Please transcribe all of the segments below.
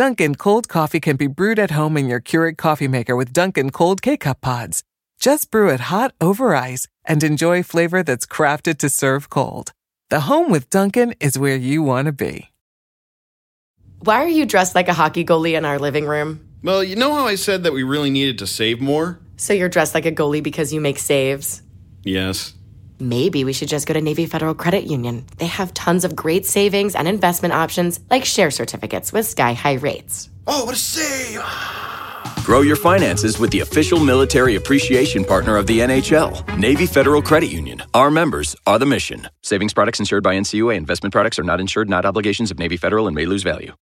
Dunkin' cold coffee can be brewed at home in your Keurig coffee maker with Dunkin' cold K-cup pods. Just brew it hot over ice and enjoy flavor that's crafted to serve cold. The home with Dunkin' is where you want to be. Why are you dressed like a hockey goalie in our living room? Well, you know how I said that we really needed to save more? So you're dressed like a goalie because you make saves? Yes. Maybe we should just go to Navy Federal Credit Union. They have tons of great savings and investment options, like share certificates with sky high rates. Oh, what a save! Grow your finances with the official military appreciation partner of the NHL, Navy Federal Credit Union. Our members are the mission. Savings products insured by NCUA. Investment products are not insured, not obligations of Navy Federal, and may lose value.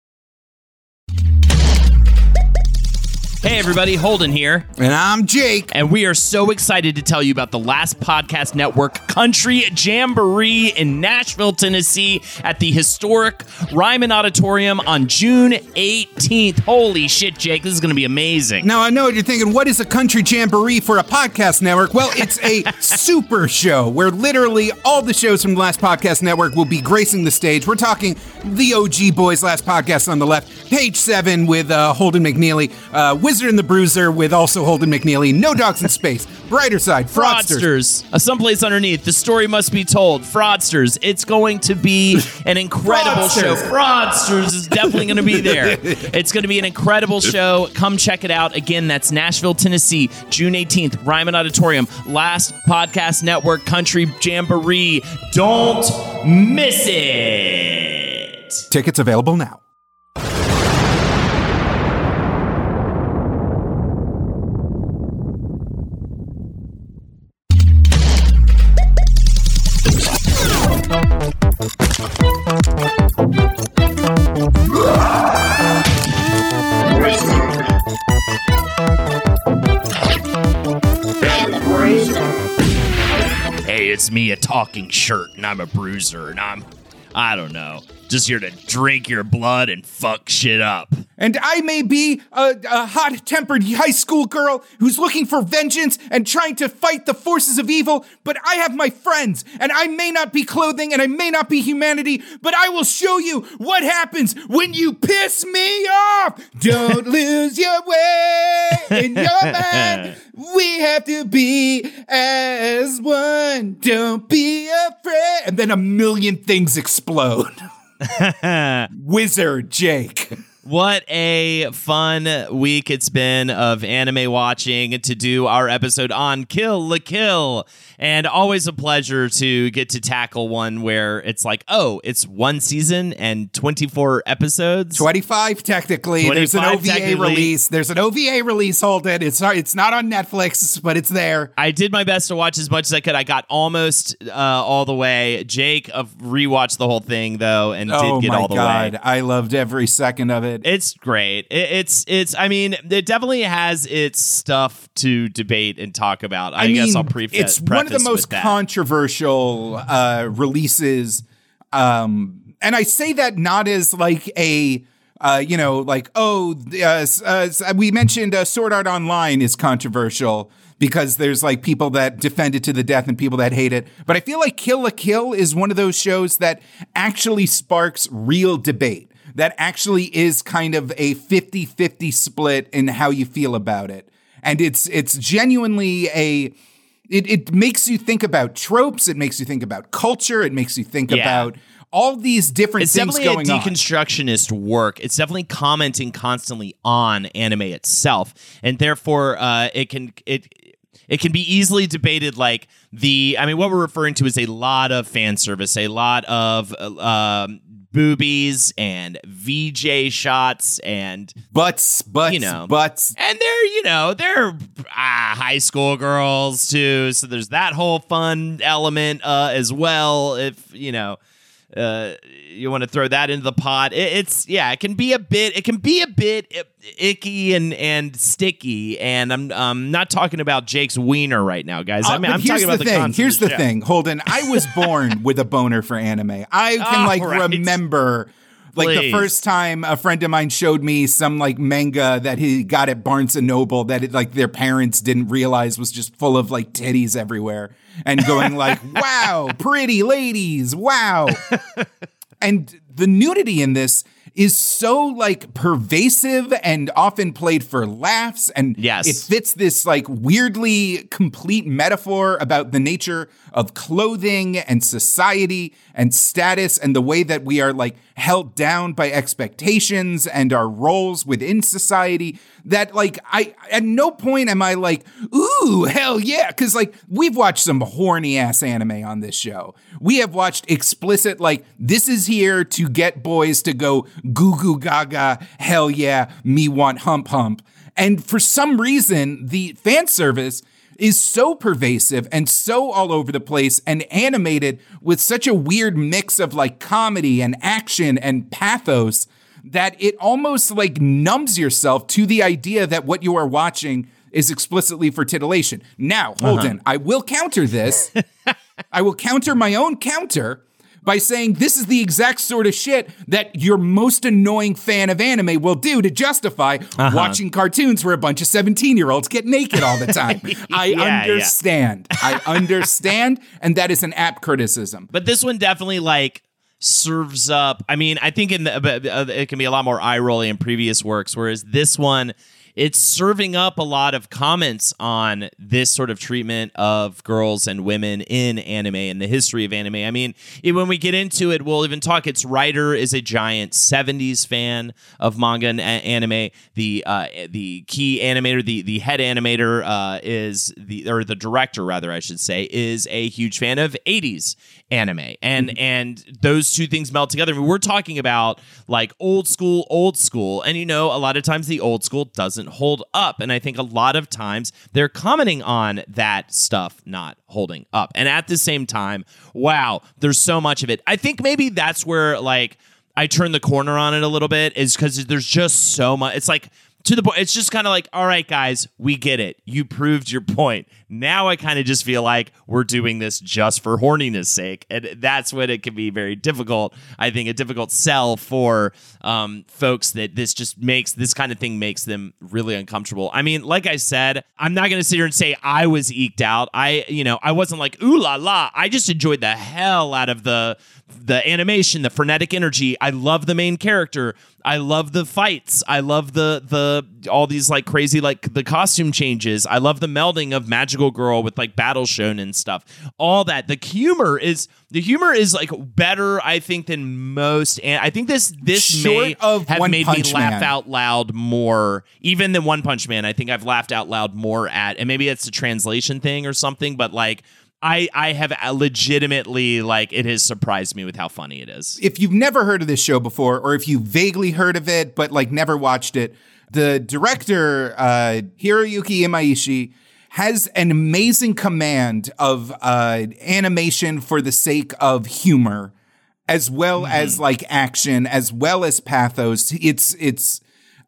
Hey, everybody, Holden here. And I'm Jake. And we are so excited to tell you about the last podcast network, Country Jamboree in Nashville, Tennessee, at the historic Ryman Auditorium on June 18th. Holy shit, Jake, this is going to be amazing. Now, I know what you're thinking. What is a country jamboree for a podcast network? Well, it's a super show where literally all the shows from the last podcast network will be gracing the stage. We're talking the OG Boys last podcast on the left, page seven with uh, Holden McNeely, uh, Wizard and the Bruiser with also Holden McNeely, No Dogs in Space, Brighter Side, Fraudsters. Fraudsters. Uh, someplace underneath. The story must be told. Fraudsters. It's going to be an incredible show. Fraudsters is definitely going to be there. it's going to be an incredible show. Come check it out. Again, that's Nashville, Tennessee, June 18th, Ryman Auditorium. Last Podcast Network Country Jamboree. Don't miss it. Tickets available now. Me, a talking shirt, and I'm a bruiser, and I'm, I don't know, just here to drink your blood and fuck shit up. And I may be a, a hot tempered high school girl who's looking for vengeance and trying to fight the forces of evil, but I have my friends, and I may not be clothing and I may not be humanity, but I will show you what happens when you piss me off. Don't lose your way in your mind. We have to be as one. Don't be afraid. And then a million things explode. Wizard Jake. What a fun week it's been of anime watching to do our episode on Kill la Kill. And always a pleasure to get to tackle one where it's like, oh, it's one season and 24 episodes. 25 technically. There's an OVA release. There's an OVA release, Holden. It's not it's not on Netflix, but it's there. I did my best to watch as much as I could. I got almost uh, all the way. Jake uh, rewatched the whole thing though, and oh did get all the god. way. I loved every second of it. It's great. It, it's it's. I mean, it definitely has its stuff to debate and talk about. I, guess I'll preface. it's one of the most controversial uh, releases, um, and I say that not as like a. Uh, you know, like oh, uh, uh, we mentioned uh, Sword Art Online is controversial because there's like people that defend it to the death and people that hate it. But I feel like Kill la Kill is one of those shows that actually sparks real debate. That actually is kind of a 50-50 split in how you feel about it. And it's it's genuinely a it, it makes you think about tropes, it makes you think about culture, it makes you think Yeah. about all these different It's things definitely a going on. deconstructionist work. It's definitely commenting constantly on anime itself, and therefore uh, it can it it can be easily debated. Like the, I mean, what we're referring to is a lot of fan service, a lot of uh, um, boobies and VJ shots, and Butts, butts, You know. butts. and they're you know they're ah, high school girls too. So there's that whole fun element uh, as well. If you know uh, you want to throw that into the pot, it, it's yeah, it can be a bit. It can be a bit icky and and sticky. And I'm um not talking about Jake's wiener right now, guys. I Uh, mean, but I'm talking about the the, thing. Here's the show. thing, Holden. I was born with a boner for anime. I can All like right. remember like the first time a friend of mine showed me some like manga that he got at Barnes and Noble that it, like their parents didn't realize was just full of like titties everywhere and going like, "Wow, pretty ladies. Wow." and the nudity in this is so like pervasive and often played for laughs and Yes. it fits this like weirdly complete metaphor about the nature of clothing and society and status and the way that we are like held down by expectations and our roles within society that like I at no point am I like ooh hell yeah cuz like we've watched some horny ass anime on this show. We have watched explicit like this is here to get boys to go goo goo gaga hell yeah me want hump hump. And for some reason the fan service is so pervasive and so all over the place and animated with such a weird mix of like comedy and action and pathos that it almost like numbs yourself to the idea that what you are watching is explicitly for titillation. Now, Holden, uh-huh. I will counter this. I will counter my own counter by saying this is the exact sort of shit that your most annoying fan of anime will do to justify watching cartoons where a bunch of 17 year olds get naked all the time. I Yeah, yeah. understand. I understand. And that is an apt criticism. But this one definitely like serves up. I mean, I think in the, uh, it can be a lot more eye rolling in previous works, whereas this one. It's serving up a lot of comments on this sort of treatment of girls and women in anime and the history of anime. I mean, when we get into it, we'll even talk. Its writer is a giant '70s fan of manga and anime. The uh, the key animator, the the head animator, uh, is the or the director rather, I should say, is a huge fan of '80s anime, and mm-hmm. and those two things melt together. I mean, we're talking about like old school, old school, and you know, a lot of times the old school doesn't hold up, and I think a lot of times they're commenting on that stuff not holding up, and at the same time, wow, there's so much of it. I think maybe that's where like. I turn the corner on it a little bit is because there's just so much. It's like to the point. It's just kind of like, all right, guys, we get it. You proved your point. Now I kind of just feel like we're doing this just for horniness sake, and that's when it can be very difficult. I think a difficult sell for um, folks that this just makes this kind of thing makes them really uncomfortable. I mean, like I said, I'm not going to sit here and say I was eked out. I, you know, I wasn't like ooh la la. I just enjoyed the hell out of the the animation, the frenetic energy. I love the main character. I love the fights. I love the the all these like crazy like the costume changes. I love the melding of magical girl with like battle shonen and stuff. All that. The humor is the humor is like better, I think, than most. And I think this this Short may of have One made Punch me laugh Man. out loud more, even than One Punch Man. I think I've laughed out loud more at, and maybe it's a translation thing or something. But like. I, I have legitimately like it has surprised me with how funny it is. if you've never heard of this show before, or if you vaguely heard of it but like never watched it, the director uh, Hiroyuki Imaishi has an amazing command of uh, animation for the sake of humor, as well Mm-hmm. as like action, as well as pathos. It's it's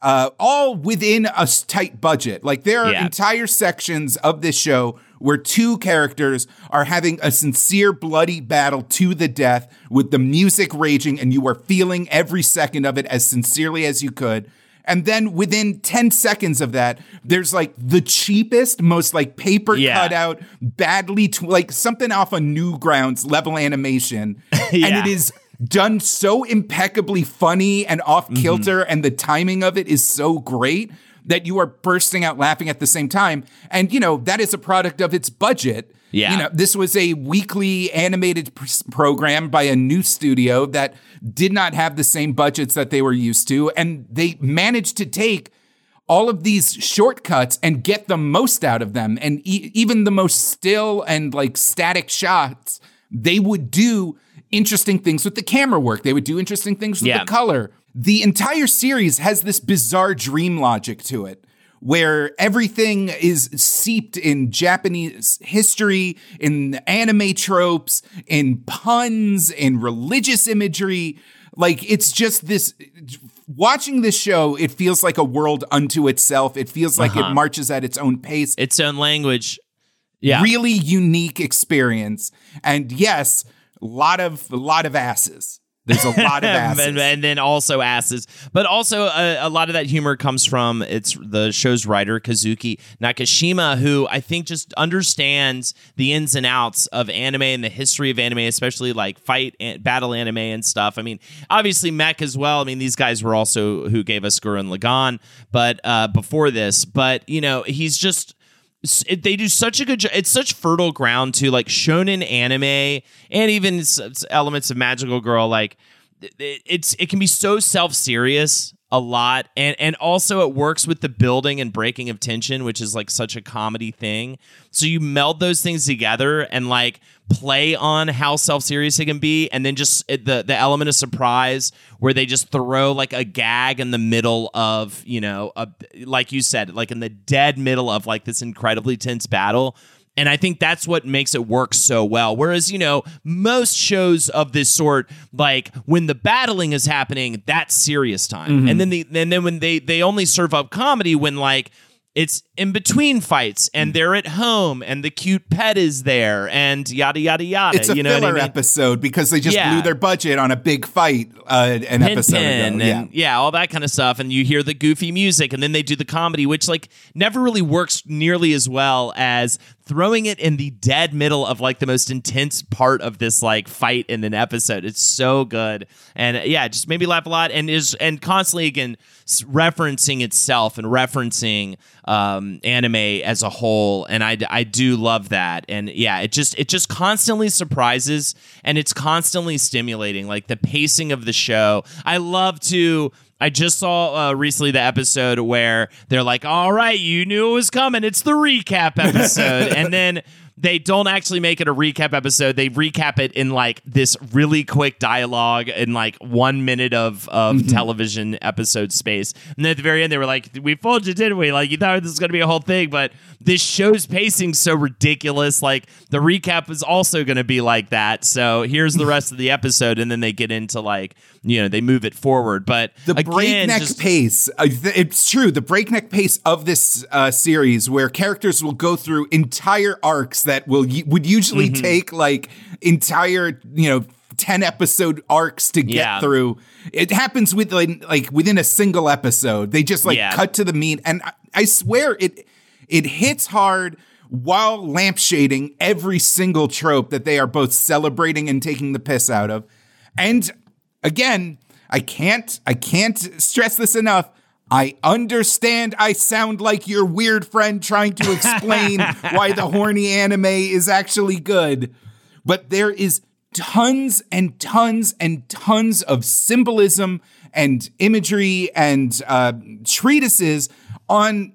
uh, all within a tight budget. Like there are Yeah. entire sections of this show where two characters are having a sincere bloody battle to the death with the music raging and you are feeling every second of it as sincerely as you could. And then within 10 seconds of that, there's like the cheapest, most like paper Yeah. cut out, badly, tw- like something off a Newgrounds level animation. And it is done so impeccably funny and off kilter, mm-hmm. and the timing of it is so great that you are bursting out laughing at the same time. And, you know, that is a product of its budget. Yeah. You know, this was a weekly animated pr- program by a new studio that did not have the same budgets that they were used to. And they managed to take all of these shortcuts and get the most out of them. And e- even the most still and like static shots, they would do interesting things with the camera work. They would do interesting things with Yeah. the color. The entire series has this bizarre dream logic to it. Where everything is seeped in Japanese history, in anime tropes, in puns, in religious imagery. Like, it's just this watching this show, it feels like a world unto itself. It feels like it uh-huh. marches at its own pace. Its own language. Yeah. Really unique experience. And yes, a lot of a lot of asses. There's a lot of asses. and, and then also asses. But also a, a lot of that humor comes from it's the show's writer Kazuki Nakashima, who I think just understands the ins and outs of anime and the history of anime, especially like fight and battle anime and stuff. I mean, obviously mech as well. I mean, these guys were also who gave us Gurren Lagann, but uh, before this, but you know, he's just it, they do such a good job. It's such fertile ground to like shonen anime and even s- s- elements of Magical Girl. Like it's it can be so self serious a lot, and and also it works with the building and breaking of tension, which is like such a comedy thing. So you meld those things together and like play on how self serious it can be, and then just the the element of surprise where they just throw like a gag in the middle of you know a, like you said like in the dead middle of like this incredibly tense battle and I think that's what makes it work so well. Whereas, you know, most shows of this sort, like when the battling is happening, that's serious time. And then the and then when they they only serve up comedy when like it's in between fights and they're at home and the cute pet is there and yada yada yada. It's a you know filler I mean? episode because they just Yeah. blew their budget on a big fight uh, an Pin episode Pin ago. Yeah. and yeah, all that kind of stuff. And you hear the goofy music, and then they do the comedy, which like never really works nearly as well as throwing it in the dead middle of like the most intense part of this like fight in an episode. It's so good, and uh, yeah, just made me laugh a lot, and is and constantly again referencing itself and referencing um, anime as a whole, and I I do love that, and yeah, it just it just constantly surprises and it's constantly stimulating, like the pacing of the show. I love to. I just saw uh, recently the episode where they're like, "All right, you knew it was coming. It's the recap episode," and then they don't actually make it a recap episode. They recap it in like this really quick dialogue in like one minute of of television episode space. And then at the very end, they were like, "We fooled you, didn't we? Like you thought this was gonna be a whole thing, but this show's pacing so ridiculous. Like the recap is also gonna be like that. So here's the rest of the episode, and then they get into like you know they move it forward. But the again, breakneck just- pace uh, it's true the breakneck pace of this uh, series where characters will go through entire arcs that will would usually Mm-hmm. take like entire you know 10 episode arcs to get Yeah. through it happens with like, like within a single episode they just like Yeah. cut to the meat and I, I swear it it hits hard while lampshading every single trope that they are both celebrating and taking the piss out of and again, I can't I can't stress this enough. I understand I sound like your weird friend trying to explain why the horny anime is actually good. But there is tons and tons and tons of symbolism and imagery and uh, treatises on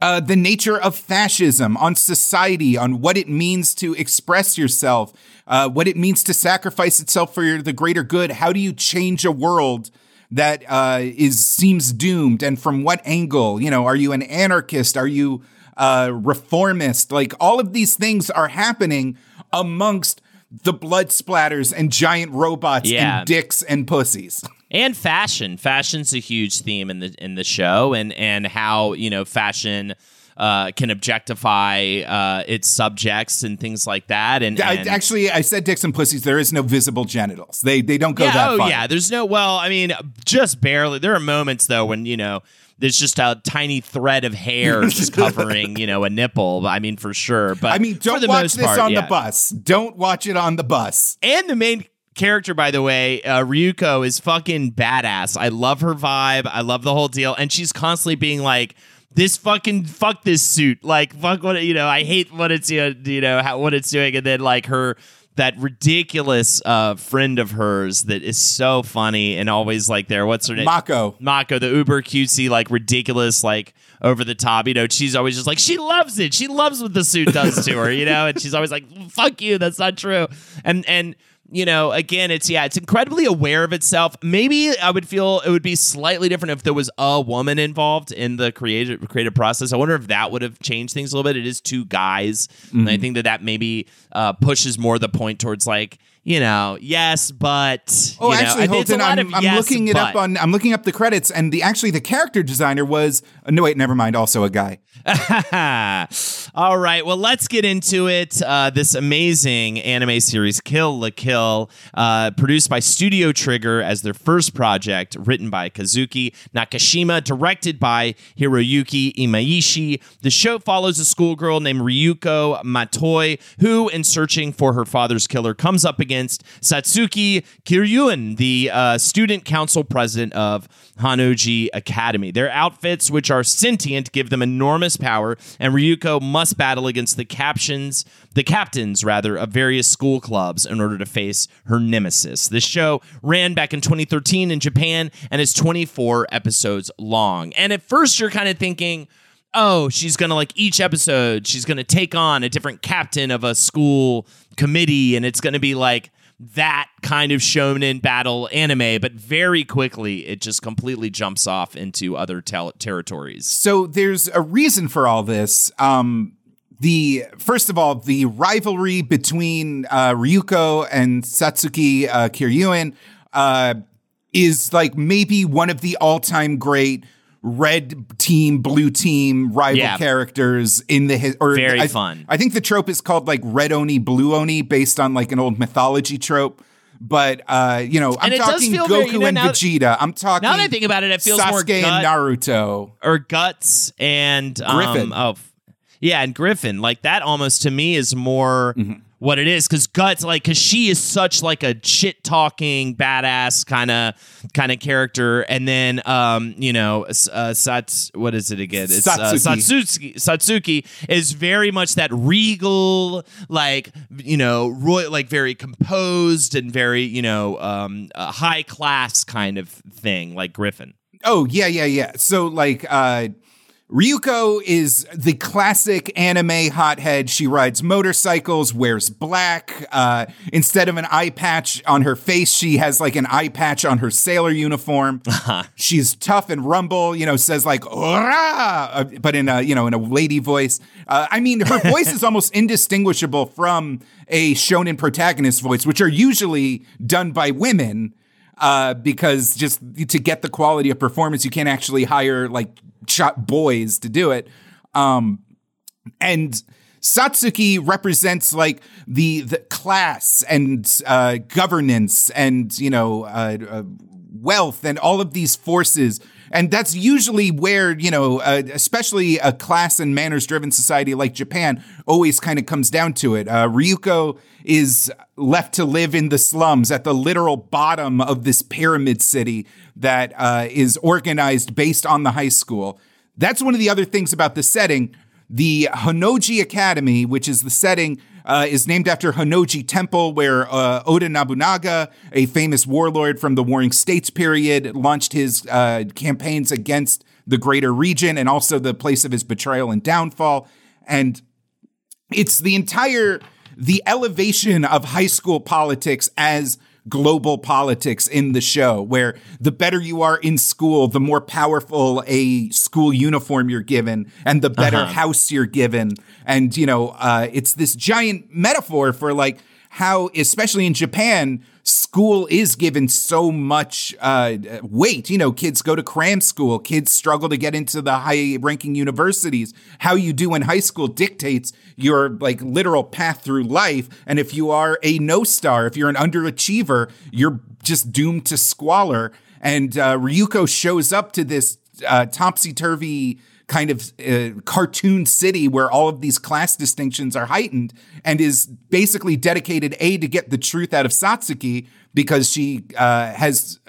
uh, the nature of fascism, on society, on what it means to express yourself, uh, what it means to sacrifice itself for your, the greater good. How do you change a world that uh, is seems doomed, and from what angle? You know, are you an anarchist? Are you uh, reformist? Like all of these things are happening amongst the blood splatters and giant robots Yeah. and dicks and pussies. and fashion. Fashion's a huge theme in the in the show, and and how you know fashion. Uh, can objectify uh, its subjects and things like that, and, I, and actually, I said dicks and pussies. There is no visible genitals. They they don't go yeah, that oh far. yeah. There's no well, I mean, just barely. There are moments though when you know there's just a tiny thread of hair just covering you know a nipple. I mean, for sure. But I mean, don't watch this part, on yeah. the bus. Don't watch it on the bus. And the main character, by the way, uh, Ryuko is fucking badass. I love her vibe. I love the whole deal, and she's constantly being like. This fucking fuck this suit, like fuck what you know. I hate what it's you know, you know how, what it's doing, and then like her that ridiculous uh, friend of hers that is so funny and always like there. What's her name? Mako. Mako, the uber cutesy, like ridiculous, like over the top. You know, she's always just like she loves it. She loves what the suit does to her. You know, and she's always like, "Fuck you, that's not true." And and you know, again, it's yeah, it's incredibly aware of itself. Maybe I would feel it would be slightly different if there was a woman involved in the creative creative process. I wonder if that would have changed things a little bit. It is two guys, and I think that that maybe uh, pushes more the point towards like you know, yes, but Oh, you know, actually, I think it's a Holden, lot I'm, I'm yes, looking it up on. I'm looking up the credits, and the actually the character designer was. uh, no, wait, never mind. Also a guy. All right, well, let's get into it. Uh, this amazing anime series, Kill la Kill, uh, produced by Studio Trigger as their first project, written by Kazuki Nakashima, directed by Hiroyuki Imaishi. The show follows a schoolgirl named Ryuko Matoi, who, in searching for her father's killer, comes up against Satsuki Kiryuin, the uh, student council president of Honnouji Academy. Their outfits, which are sentient, give them enormous power, and Ryuko must battle against the captions, the captains rather, of various school clubs in order to face her nemesis. This show ran back in 2013 in Japan and is 24 episodes long. And at first, you're kind of thinking, oh, she's gonna like each episode, she's gonna take on a different captain of a school committee, and it's gonna be like that kind of shonen battle anime, but very quickly it just completely jumps off into other tel- territories. So there's a reason for all this. Um, the first of all, the rivalry between uh, Ryuko and Satsuki uh, Kiryuin uh, is like maybe one of the all-time great red team, blue team rival Yeah. characters in the or Very I, fun. I think the trope is called like red oni, blue oni, based on like an old mythology trope. But uh, you know, I'm And talking Goku very- you know, and now- Vegeta. I'm talking. Now that I think about it, it feels Sasuke more and gut- Naruto. or guts and um, Griffith. Oh, yeah, and Griffith. Like that almost to me is more Mm-hmm. What it is because guts like because she is such like a shit talking badass kind of kind of character, and then um you know uh, Sats what is it again? It's uh, Satsuki. Satsuki. Satsuki is very much that regal like you know royal like very composed and very you know um uh, high class kind of thing like Griffith. Oh yeah, yeah, yeah. So like uh Ryuko is the classic anime hothead. She rides motorcycles, wears black. Uh, instead of an eye patch on her face, she has like an eye patch on her sailor uniform. She's tough and rumble, you know, says like "Ora!" uh, but in a you know in a lady voice. Uh, I mean, her voice is almost indistinguishable from a shonen protagonist voice, which are usually done by women uh, because just to get the quality of performance, you can't actually hire like shot boys to do it. Um, and Satsuki represents like the the class and uh, governance and you know uh, uh, wealth and all of these forces. And that's usually where, you know, uh, especially a class and manners driven society like Japan always kind of comes down to it. Uh, Ryuko is left to live in the slums at the literal bottom of this pyramid city that uh, is organized based on the high school. That's one of the other things about the setting. The Honnouji Academy, which is the setting, uh, is named after Honnoji Temple, where uh, Oda Nobunaga, a famous warlord from the Warring States period, launched his uh, campaigns against the greater region and also the place of his betrayal and downfall. And it's the entire the elevation of high school politics as global politics in the show where the better you are in school the more powerful a school uniform you're given and the better house you're given. And you know uh, it's this giant metaphor for like how especially in japan school is given so much uh, weight. You know, kids go to cram school, kids struggle to get into the high ranking universities. How you do in high school dictates your like literal path through life. And if you are a no star, if you're an underachiever, you're just doomed to squalor. And uh, Ryuko shows up to this uh, topsy turvy kind of uh, cartoon city where all of these class distinctions are heightened and is basically dedicated a to get the truth out of Satsuki because she uh, has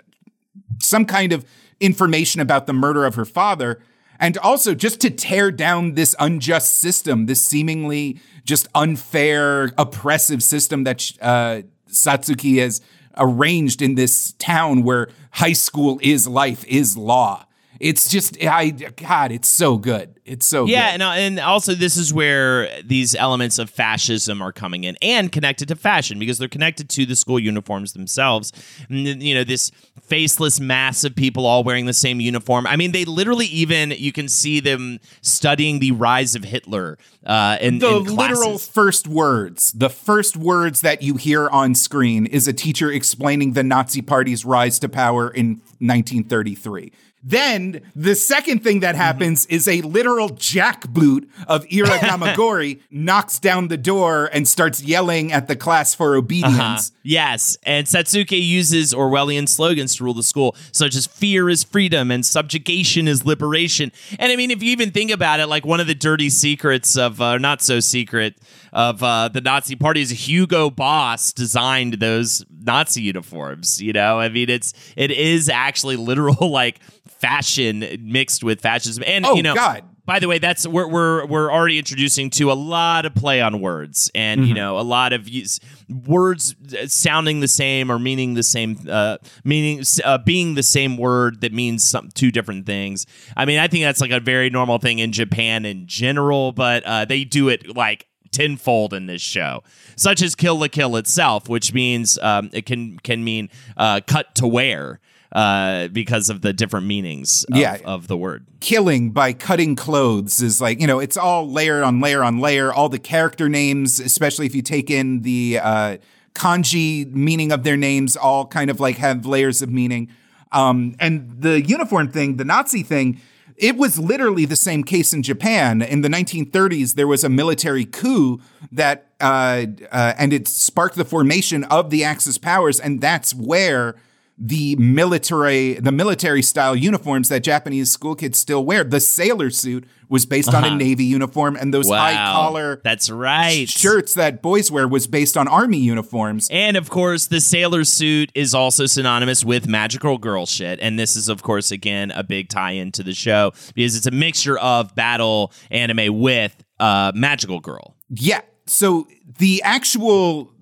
some kind of information about the murder of her father and also just to tear down this unjust system this seemingly just unfair oppressive system that uh, Satsuki has arranged in this town where high school is life is law It's just I God, it's so good. It's so Yeah, good. and, uh, and also this is where these elements of fascism are coming in and connected to fashion because they're connected to the school uniforms themselves. And, you know, this faceless mass of people all wearing the same uniform. I mean, they literally even you can see them studying the rise of Hitler uh, in, the in literal first words, the first words that you hear on screen is a teacher explaining the Nazi Party's rise to power in 1933. Then the second thing that happens is a literal jackboot of Ira Gamagori knocks down the door and starts yelling at the class for obedience. Uh-huh. Yes, and Satsuki uses Orwellian slogans to rule the school, such as "fear is freedom" and "subjugation is liberation." And I mean, if you even think about it, like one of the dirty secrets of, uh, not so secret, of uh, the Nazi Party is Hugo Boss designed those Nazi uniforms. You know, I mean, it's it is actually literal like fashion mixed with fascism, and Oh, you know, God. By the way, that's we're we're we're already introducing to a lot of play on words, and Mm-hmm. you know a lot of use, words sounding the same or meaning the same, uh, meaning uh, being the same word that means some two different things. I mean, I think that's like a very normal thing in Japan in general, but uh, they do it like tenfold in this show, such as "kill the kill" itself, which means um, it can can mean uh, cut to wear. Uh, because of the different meanings of, Yeah. of the word. killing by cutting clothes is like you know it's all layer on layer on layer all the character names especially if you take in the uh, kanji meaning of their names all kind of like have layers of meaning um, and the uniform thing the nazi thing it was literally the same case in Japan. In the 1930s, there was a military coup that, uh, uh, and it sparked the formation of the Axis powers, and that's where the military the military style uniforms that Japanese school kids still wear. The sailor suit was based on a navy uniform, and those high collar That's right. shirts that boys wear was based on army uniforms. And of course, the sailor suit is also synonymous with magical girl shit. And this is, of course, again, a big tie into the show because it's a mixture of battle anime with uh, magical girl. Yeah. So the actual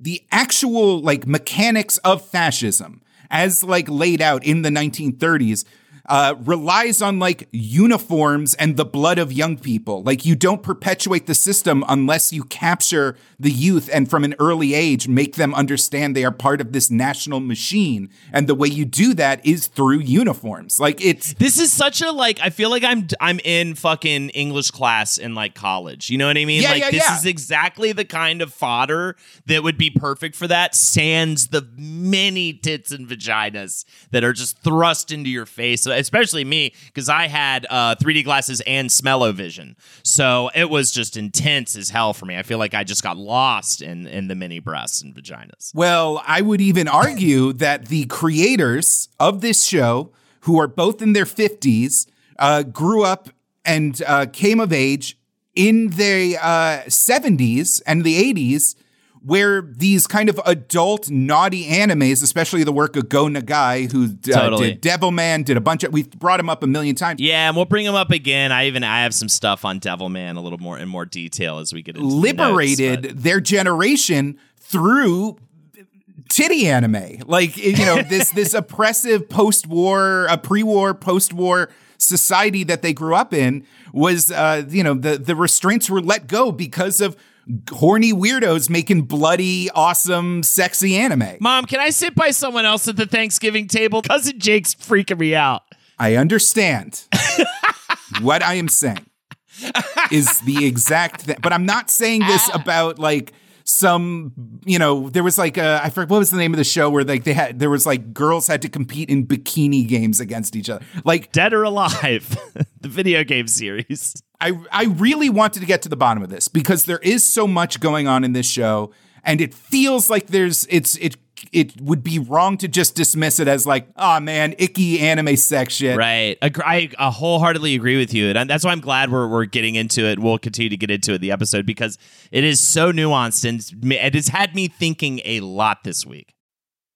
the actual like mechanics of fascism as like laid out in the 1930s uh, relies on like uniforms and the blood of young people. Like you don't perpetuate the system unless you capture the youth and from an early age make them understand they are part of this national machine. And the way you do that is through uniforms. Like it's This is such a like. I feel like I'm I'm in fucking English class in like college. You know what I mean? Yeah, like yeah, this yeah. is exactly the kind of fodder that would be perfect for that. Sans the many tits and vaginas that are just thrust into your face, especially me because I had uh, 3D glasses and smell-o-vision, so it was just intense as hell for me. I feel like I just got lost in in the mini breasts and vaginas. Well, I would even argue that the creators of this show, who are both in their 50s, uh, grew up and uh, came of age in the uh, 70s and the 80s, where these kind of adult naughty animes, especially the work of Go Nagai, who uh, Totally. did Devilman, did a bunch of, we've brought him up a million times. Yeah, and we'll bring him up again. I even I have some stuff on Devilman a little more in more detail as we get into the notes, liberated their generation through titty anime like you know this this oppressive post-war a pre-war post-war society that they grew up in was uh you know the the restraints were let go because of horny weirdos making bloody awesome sexy anime Mom, can I sit by someone else at the Thanksgiving table? Cousin Jake's freaking me out. i understand what i am saying is the exact thing but i'm not saying this ah. about like some you know there was like a, I forget what was the name of the show where like they had there was like girls had to compete in bikini games against each other like Dead or Alive, the video game series. I I really wanted to get to the bottom of this because there is so much going on in this show and it feels like there's it's it it would be wrong to just dismiss it as like oh man icky anime shit Right. I, I wholeheartedly agree with you. And that's why I'm glad we're, we're getting into it. We'll continue to get into it in the episode because it is so nuanced and it has had me thinking a lot this week.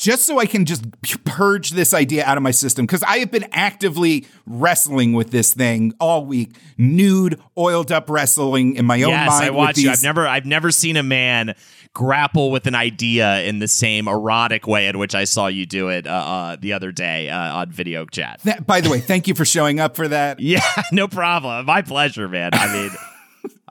Just so I can just purge this idea out of my system, because I have been actively wrestling with this thing all week, nude, oiled up wrestling in my own mind. yes. I watch you. I've never, I've never seen a man grapple with an idea in the same erotic way in which I saw you do it uh, uh, the other day uh, on video chat. That- by the way, thank you for showing up for that. Yeah, no problem. My pleasure, man. I mean,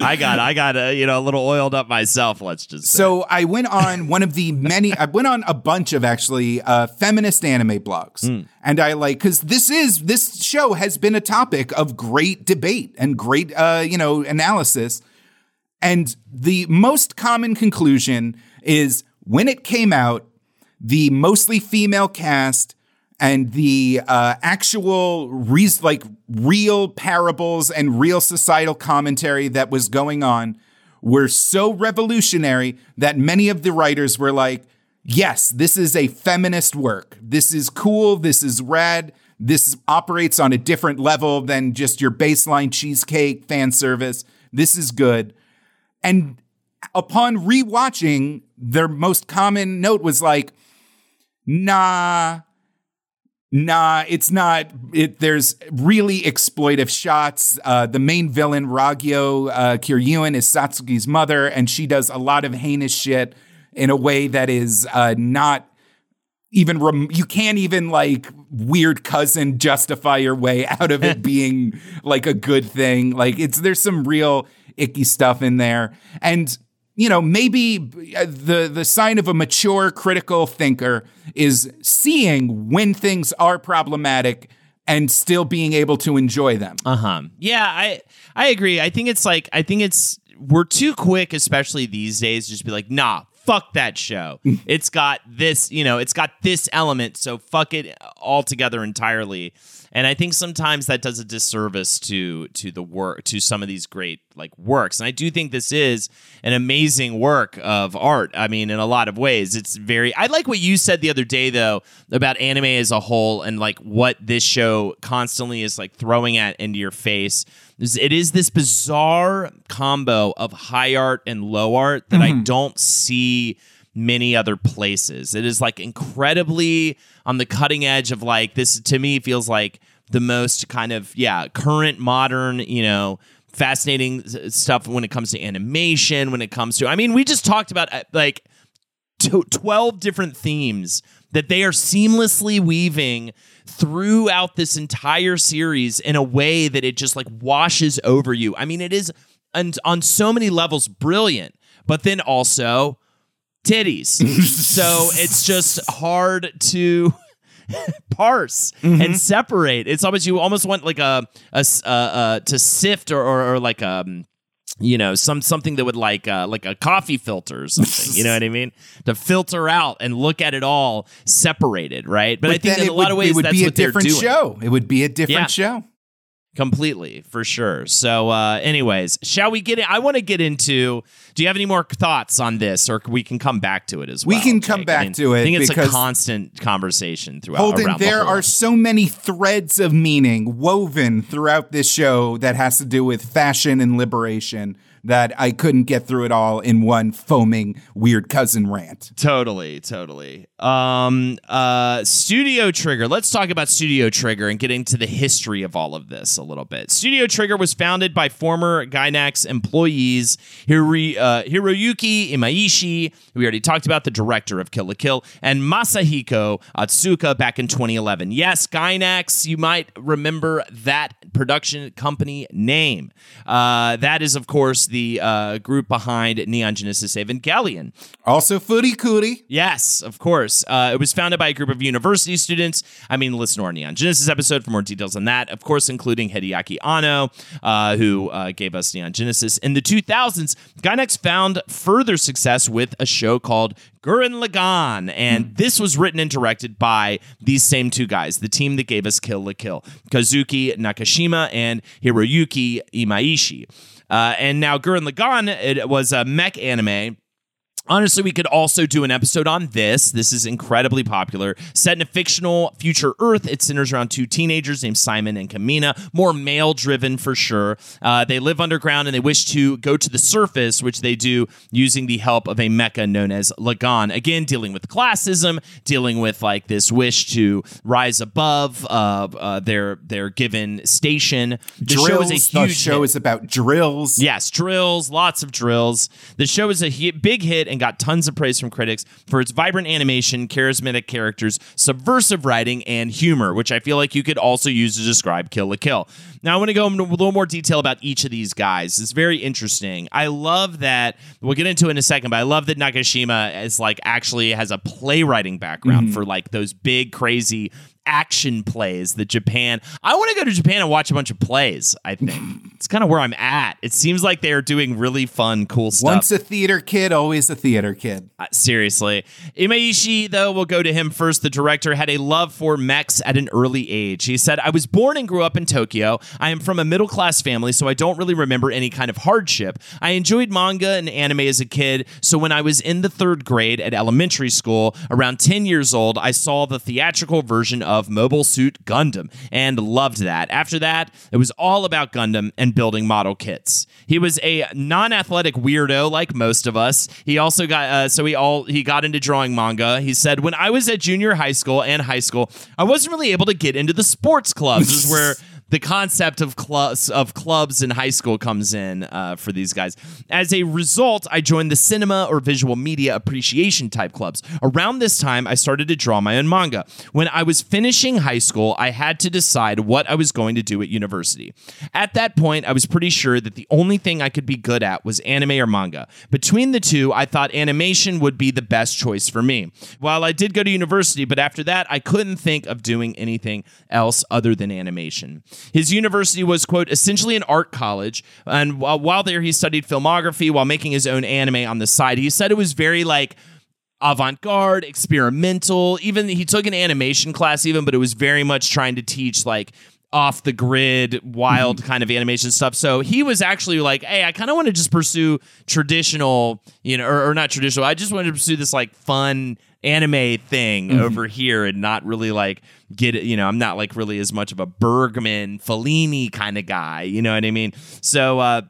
I got, I got, uh, you know, a little oiled up myself. Let's just say. So I went on one of the many. I went on a bunch of actually uh, feminist anime blogs, Hmm. and I like because this is this show has been a topic of great debate and great uh, you know analysis. And the most common conclusion is when it came out, the mostly female cast and the uh, actual re- like real parables and real societal commentary that was going on were so revolutionary that many of the writers were like, yes, this is a feminist work. This is cool. This is rad. This operates on a different level than just your baseline cheesecake fan service. This is good. And upon rewatching, their most common note was like, nah, nah, it's not. It, there's really exploitive shots. Uh, the main villain, Ragyo uh, Kiryuin, is Satsuki's mother, and she does a lot of heinous shit in a way that is uh, not even rem- you can't even like weird cousin justify your way out of it being like a good thing like it's there's some real icky stuff in there and you know maybe uh, the the sign of a mature critical thinker is seeing when things are problematic and still being able to enjoy them Uh-huh. Yeah, I I agree. I think it's like I think it's we're too quick, especially these days, to just be like, nah, fuck that show. it's got this, you know, it's got this element, so fuck it altogether entirely. And I think sometimes that does a disservice to to the work to some of these great like works. And I do think this is an amazing work of art. I mean, in a lot of ways, it's very. I like what you said the other day though about anime as a whole and like what this show constantly is like throwing at into your face. It is this bizarre combo of high art and low art that I mm-hmm. don't see many other places. It is like incredibly on the cutting edge of like this to me feels like the most kind of yeah, current modern, you know, fascinating stuff when it comes to animation, when it comes to I mean, we just talked about uh, like 12 different themes that they are seamlessly weaving throughout this entire series in a way that it just like washes over you. I mean, it is on, on so many levels brilliant, but then also titties. so it's just hard to parse and separate. It's almost you almost want like a uh, uh, to sift or, or, or like um you know some something that would like uh, like a coffee filter or something. you know what I mean? To filter out and look at it all separated, right? But, I think in a lot would- of ways it would be a different show it would be a different Yeah. show completely for sure so uh anyways shall we get in i want to get into do you have any more thoughts on this or we can come back to it as well We can come Jake? back I mean, to it i think it's a constant conversation throughout Holden, the there whole- are so many threads of meaning woven throughout this show that has to do with fashion and liberation that I couldn't get through it all in one foaming weird cousin rant. Totally, totally. Um, uh, Studio Trigger. Let's talk about Studio Trigger and get into the history of all of this a little bit. Studio Trigger was founded by former Gainax employees Hiro, uh, Hiroyuki Imaishi, we already talked about, the director of Kill la Kill, and Masahiko Otsuka back in 2011. Yes, Gainax, you might remember that production company name. Uh, that is, of course, the uh, group behind Neon Genesis Evangelion. Also, Fooly Cooly. Yes, of course. Uh, it was founded by a group of university students. I mean, listen to our Neon Genesis episode for more details on that. Of course, including Hideaki Anno, uh, who uh, gave us Neon Genesis. In the 2000s, Gainax found further success with a show called Gurren Lagann, and this was written and directed by these same two guys, the team that gave us Kill la Kill, Kazuki Nakashima and Hiroyuki Imaishi. Uh, and now Gurren Lagann, it was a mech anime Honestly, we could also do an episode on this. This is incredibly popular. Set in a fictional future Earth, it centers around two teenagers named Simon and Kamina, more male driven for sure. Uh, they live underground and they wish to go to the surface, which they do using the help of a mecha known as Lagann. Again, dealing with classism, dealing with like this wish to rise above uh, uh, their their given station. The drills. show is a huge the show hit. is about drills. Yes, drills, lots of drills. The show is a hi- big hit and got tons of praise from critics for its vibrant animation, charismatic characters, subversive writing, and humor, which I feel like you could also use to describe Kill la Kill. Now, I want to go into a little more detail about each of these guys. It's very interesting. I love that, we'll get into it in a second, but I love that Nakashima is like actually has a playwriting background mm-hmm. for like those big, crazy action plays that Japan. I want to go to Japan and watch a bunch of plays, I think. it's kind of where I'm at. It seems like they're doing really fun, cool stuff. Once a theater kid, always a theater kid. Uh, seriously. Imaishi, though, we'll go to him first. The director had a love for mechs at an early age. He said, I was born and grew up in Tokyo. I am from a middle class family, so I don't really remember any kind of hardship. I enjoyed manga and anime as a kid, so when I was in the third grade at elementary school, around 10 years old, I saw the theatrical version of Mobile Suit Gundam and loved that. After that, it was all about Gundam and building model kits. He was a non-athletic weirdo like most of us. He also got uh, so he all he got into drawing manga. He said, "When I was at junior high school and high school, I wasn't really able to get into the sports clubs." is where the concept of clubs of clubs in high school comes in uh, for these guys. As a result, I joined the cinema or visual media appreciation type clubs. Around this time, I started to draw my own manga. When I was finishing high school, I had to decide what I was going to do at university. At that point, I was pretty sure that the only thing I could be good at was anime or manga. Between the two, I thought animation would be the best choice for me. While I did go to university, but after that, I couldn't think of doing anything else other than animation. His university was, quote, essentially an art college. And while, while there, he studied filmography while making his own anime on the side. He said it was very like avant garde, experimental. Even he took an animation class, even, but it was very much trying to teach like off the grid, wild mm-hmm. kind of animation stuff. So he was actually like, hey, I kind of want to just pursue traditional, you know, or, or not traditional. I just wanted to pursue this like fun anime thing over here and not really like get it, you know, I'm not like really as much of a Bergman, Fellini kind of guy, you know what I mean? So, uh,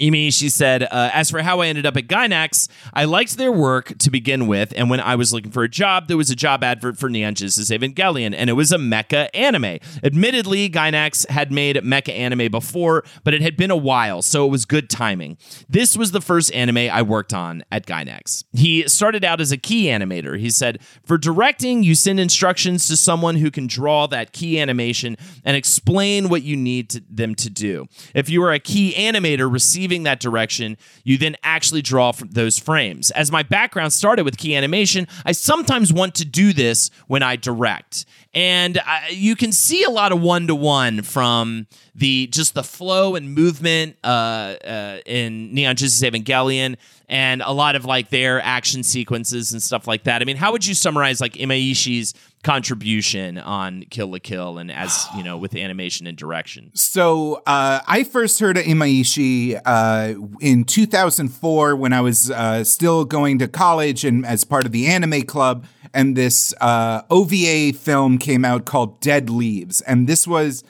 Emi, she said, uh, as for how I ended up at Gainax, I liked their work to begin with, and when I was looking for a job, there was a job advert for Neon Genesis Evangelion, and it was a mecha anime. Admittedly, Gainax had made mecha anime before, but it had been a while, so it was good timing. This was the first anime I worked on at Gainax. He started out as a key animator. He said, for directing, you send instructions to someone who can draw that key animation and explain what you need to, them to do. If you are a key animator receiving that direction, you then actually draw from those frames. As my background started with key animation, I sometimes want to do this when I direct. And I, you can see a lot of one to one from the just the flow and movement uh, uh, in Neon Genesis Evangelion, and a lot of like their action sequences and stuff like that. I mean, how would you summarize like Imaishi's contribution on Kill la Kill and as you know with animation and direction? So uh, I first heard of Imaishi uh, in 2004 when I was uh, still going to college and as part of the anime club. And this uh, OVA film came out called Dead Leaves, and this was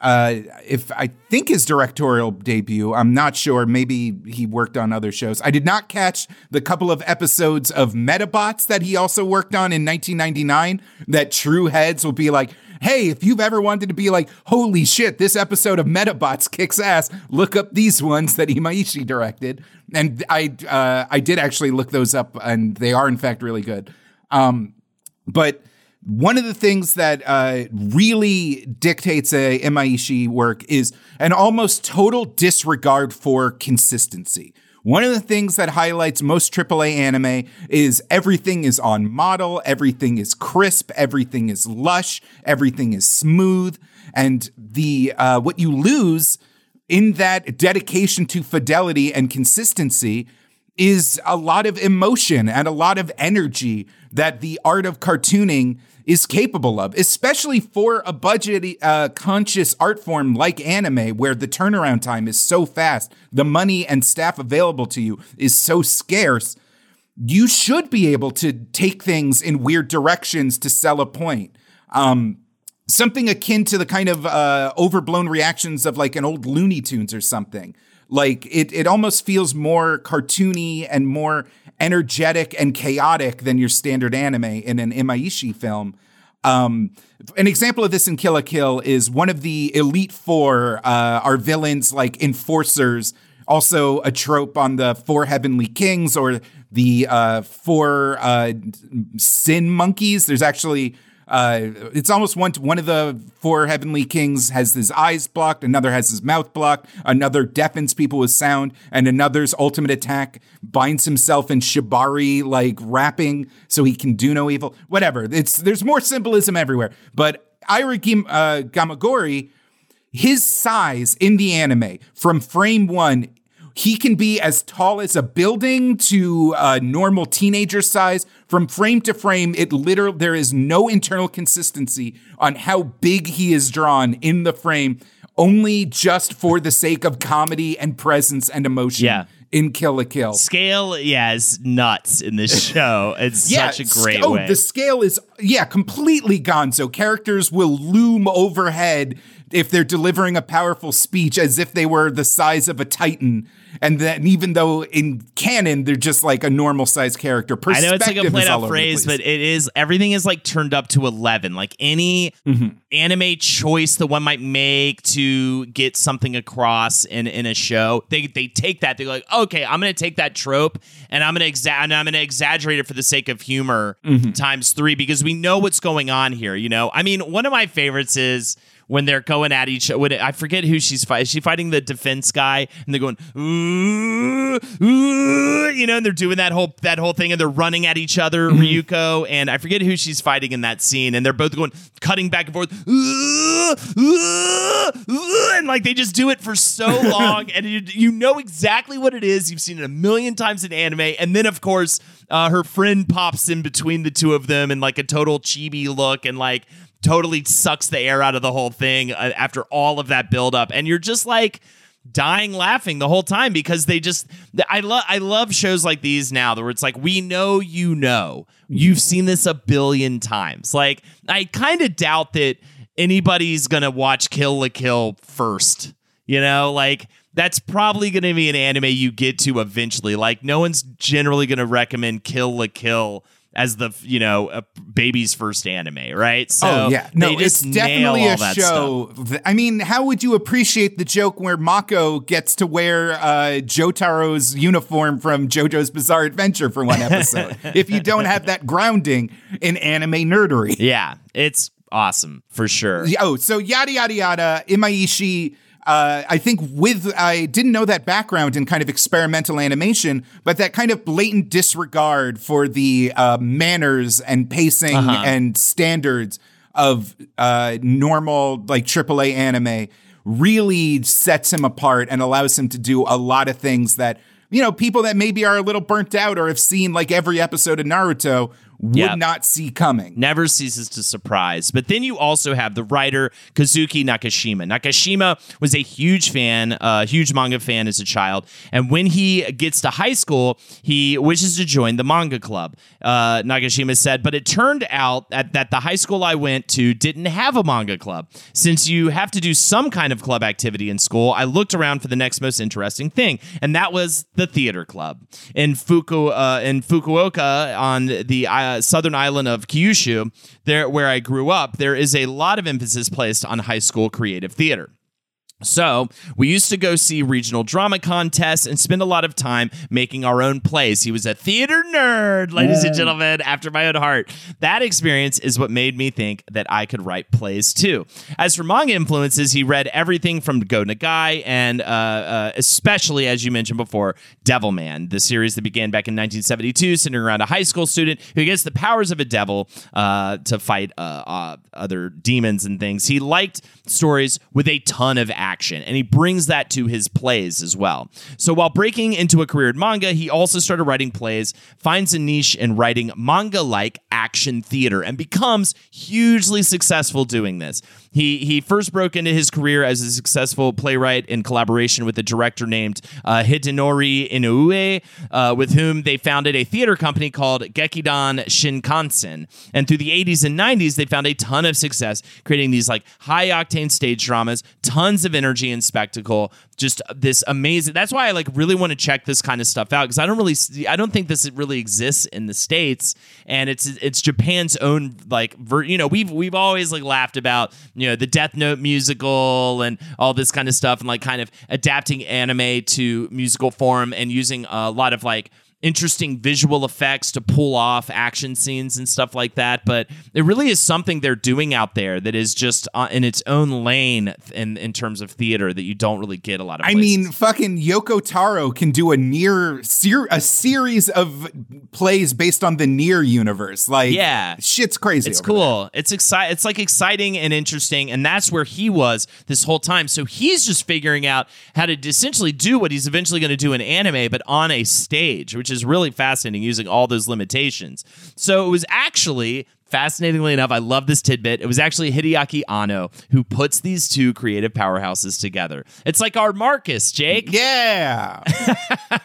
uh, if I think his directorial debut. I'm not sure. Maybe he worked on other shows. I did not catch the couple of episodes of Medabots that he also worked on in 1999. That true heads will be like, hey, if you've ever wanted to be like, holy shit, this episode of Medabots kicks ass, look up these ones that Imaishi directed. And I uh, I did actually look those up, and they are in fact really good. Um, but one of the things that uh, really dictates a Imaishi work is an almost total disregard for consistency. One of the things that highlights most AAA anime is everything is on model, everything is crisp, everything is lush, everything is smooth, and the uh, what you lose in that dedication to fidelity and consistency is a lot of emotion and a lot of energy that the art of cartooning is capable of, especially for a budget uh, conscious art form like anime, where the turnaround time is so fast, the money and staff available to you is so scarce. You should be able to take things in weird directions to sell a point. Um, something akin to the kind of uh, overblown reactions of like an old Looney Tunes or something. Like it, it almost feels more cartoony and more energetic and chaotic than your standard anime in an Imaishi film. Um, an example of this in Kill la Kill is one of the Elite Four uh, are villains like enforcers, also a trope on the Four Heavenly Kings or the uh, Four uh, Sin Monkeys. There's actually uh, it's almost one one of the four heavenly kings has his eyes blocked, another has his mouth blocked, another deafens people with sound, and another's ultimate attack binds himself in shibari like wrapping so he can do no evil. Whatever. It's there's more symbolism everywhere. But Ira Gim, uh, Gamagori, his size in the anime from frame one he can be as tall as a building to a normal teenager size. From frame to frame, it literally there is no internal consistency on how big he is drawn in the frame, only just for the sake of comedy and presence and emotion. Yeah. In Kill la Kill. Scale, yeah, is nuts in this show. It's Yeah, such a great oh, way. the scale is yeah, completely gone. So characters will loom overhead if they're delivering a powerful speech as if they were the size of a titan. And then even though in canon they're just like a normal sized character, I know it's like a played out phrase, but it is everything is like turned up to eleven. Like any Mm-hmm. anime choice that one might make to get something across in in a show, they they take that. They're like, okay, I'm gonna take that trope and I'm gonna exa- and I'm gonna exaggerate it for the sake of humor Mm-hmm. times three because we know what's going on here. You know, I mean, one of my favorites is. When they're going at each, when I forget who she's fighting. Is she fighting the defense guy? And they're going, ooh, ooh, you know, and they're doing that whole that whole thing, and they're running at each other, mm-hmm. Ryuko, and I forget who she's fighting in that scene, and they're both going cutting back and forth, ooh, ooh, ooh, and like they just do it for so long, and you, you know exactly what it is. You've seen it a million times in anime, and then of course uh, her friend pops in between the two of them in like a total chibi look, and like totally sucks the air out of the whole thing uh, after all of that buildup, and you're just like dying laughing the whole time because they just I love I love shows like these now where it's like we know you know. You've seen this a billion times. Like I kind of doubt that anybody's gonna watch Kill la Kill first you know? Like that's probably gonna be an anime you get to eventually like no one's generally gonna recommend Kill la Kill as the you know a baby's first anime right so oh yeah, no, it's definitely a stuff. show. th- I mean, how would you appreciate the joke where Mako gets to wear uh, Jotaro's uniform from JoJo's Bizarre Adventure for one episode? if you don't have that grounding in anime nerdery. yeah it's awesome for sure Oh, so yada yada yada. Imaishi. Uh, I think with I didn't know that background in kind of experimental animation, but that kind of blatant disregard for the uh, manners and pacing Uh-huh. and standards of uh, normal like AAA anime really sets him apart and allows him to do a lot of things that you know people that maybe are a little burnt out or have seen like every episode of Naruto would Yep. not see coming. never ceases to surprise. But then you also have the writer Kazuki Nakashima. Nakashima was a huge fan, a huge manga fan as a child, and when he gets to high school, he wishes to join the manga club. Uh, Nakashima said, but it turned out that, that the high school I went to didn't have a manga club. Since you have to do some kind of club activity in school, I looked around for the next most interesting thing, and that was the theater club in Fuku uh, in Fukuoka on the uh, southern island of Kyushu, there where I grew up. There is a lot of emphasis placed on high school creative theater. So, we used to go see regional drama contests and spend a lot of time making our own plays. He was a theater nerd, ladies and gentlemen, after my own heart. That experience is what made me think that I could write plays too. As for manga influences, he read everything from Go Nagai and uh, uh, especially, as you mentioned before, Devilman, the series that began back in 1972, centering around a high school student who gets the powers of a devil uh, to fight uh, uh, other demons and things. He liked stories with a ton of action, and he brings that to his plays as well. So while breaking into a career in manga, he also started writing plays, finds a niche in writing manga like action theater, and becomes hugely successful doing this. He he first broke into his career as a successful playwright in collaboration with a director named uh, Hidenori Inoue, uh, with whom they founded a theater company called Gekidan Shinkansen. And through the 80s and 90s, they found a ton of success creating these like high octane stage dramas, tons of energy and spectacle. Just this amazing. That's why I like really want to check this kind of stuff out because I don't really, see, I don't think this really exists in the states, and it's it's Japan's own like, ver- you know, we've we've always like laughed about you know the Death Note musical and all this kind of stuff, and like kind of adapting anime to musical form and using a lot of like interesting visual effects to pull off action scenes and stuff like that. But it really is something they're doing out there that is just uh, in its own lane in in terms of theater that you don't really get a lot of. I mean, fucking Yoko Taro can do a NieR ser- a series of plays based on the NieR universe. Like, Yeah. shit's crazy. It's over there. cool. It's exciting. It's like exciting and interesting, and that's where he was this whole time. So he's just figuring out how to essentially do what he's eventually going to do in anime, but on a stage, which is really fascinating, using all those limitations. So it was actually. Fascinatingly enough, I love this tidbit. It was actually Hideaki Anno who puts these two creative powerhouses together. It's like our Marcus, Jake. Yeah.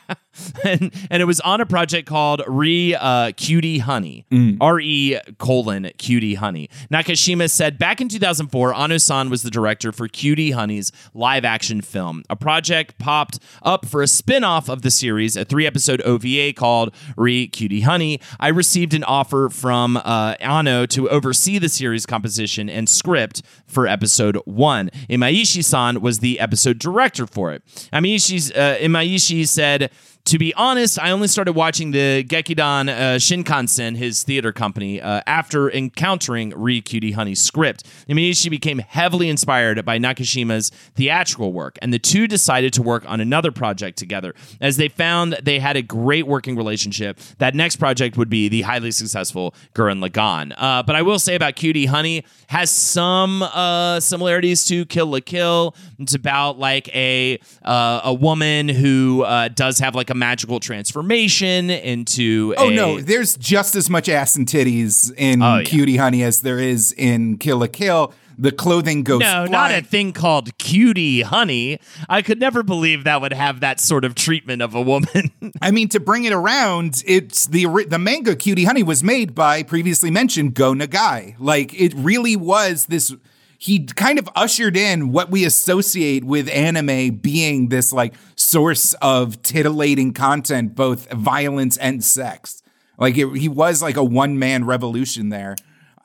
and, and it was on a project called Re uh, Cutie Honey, R E colon Cutie Honey. Nakashima said back in 2004, Anno-san was the director for Cutie Honey's live action film. A project popped up for a spin off of the series, a three episode OVA called Re Cutie Honey. I received an offer from uh, Ano to oversee the series composition and script for episode one. Imaishi san was the episode director for it. Imaishi, uh, Imaishi said, to be honest, I only started watching the Gekidan uh, Shinkansen, his theater company, uh, after encountering Re Cutie Honey's script. Imaishi became heavily inspired by Nakashima's theatrical work, and the two decided to work on another project together. As they found they had a great working relationship, that next project would be the highly successful Gurren Lagann. Uh, but I will say about Cutie Honey has some uh, similarities to Kill la Kill. It's about like a uh, a woman who uh, does have like a magical transformation into. Oh a- no, there's just as much ass and titties in Oh, yeah. Cutie Honey as there is in Kill a Kill. The clothing goes No, flying. not a thing called cutie honey. I could never believe that would have that sort of treatment of a woman. I mean, to bring it around, it's the the manga Cutie Honey was made by previously mentioned Go Nagai. Like it really was this. He kind of ushered in what we associate with anime being this like source of titillating content, both violence and sex. Like it, he was like a one man revolution there.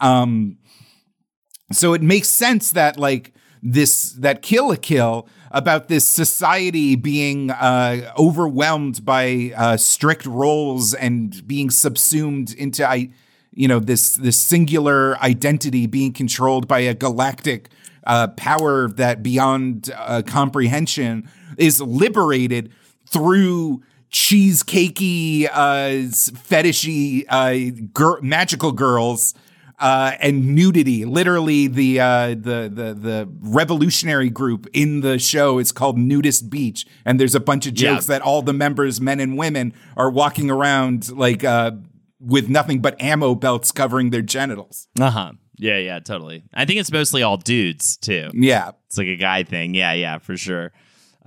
Um, so it makes sense that like this that kill a kill about this society being uh, overwhelmed by uh, strict roles and being subsumed into I you know this this singular identity being controlled by a galactic uh, power that beyond uh, comprehension is liberated through cheesecakey uh fetishy uh gir- magical girls uh, and nudity. Literally, the uh, the the the revolutionary group in the show is called Nudist Beach, and there's a bunch of jokes Yeah. that all the members, men and women, are walking around like uh, with nothing but ammo belts covering their genitals. Uh huh. Yeah, yeah, totally. I think it's mostly all dudes too. Yeah. It's like a guy thing. Yeah, yeah, for sure.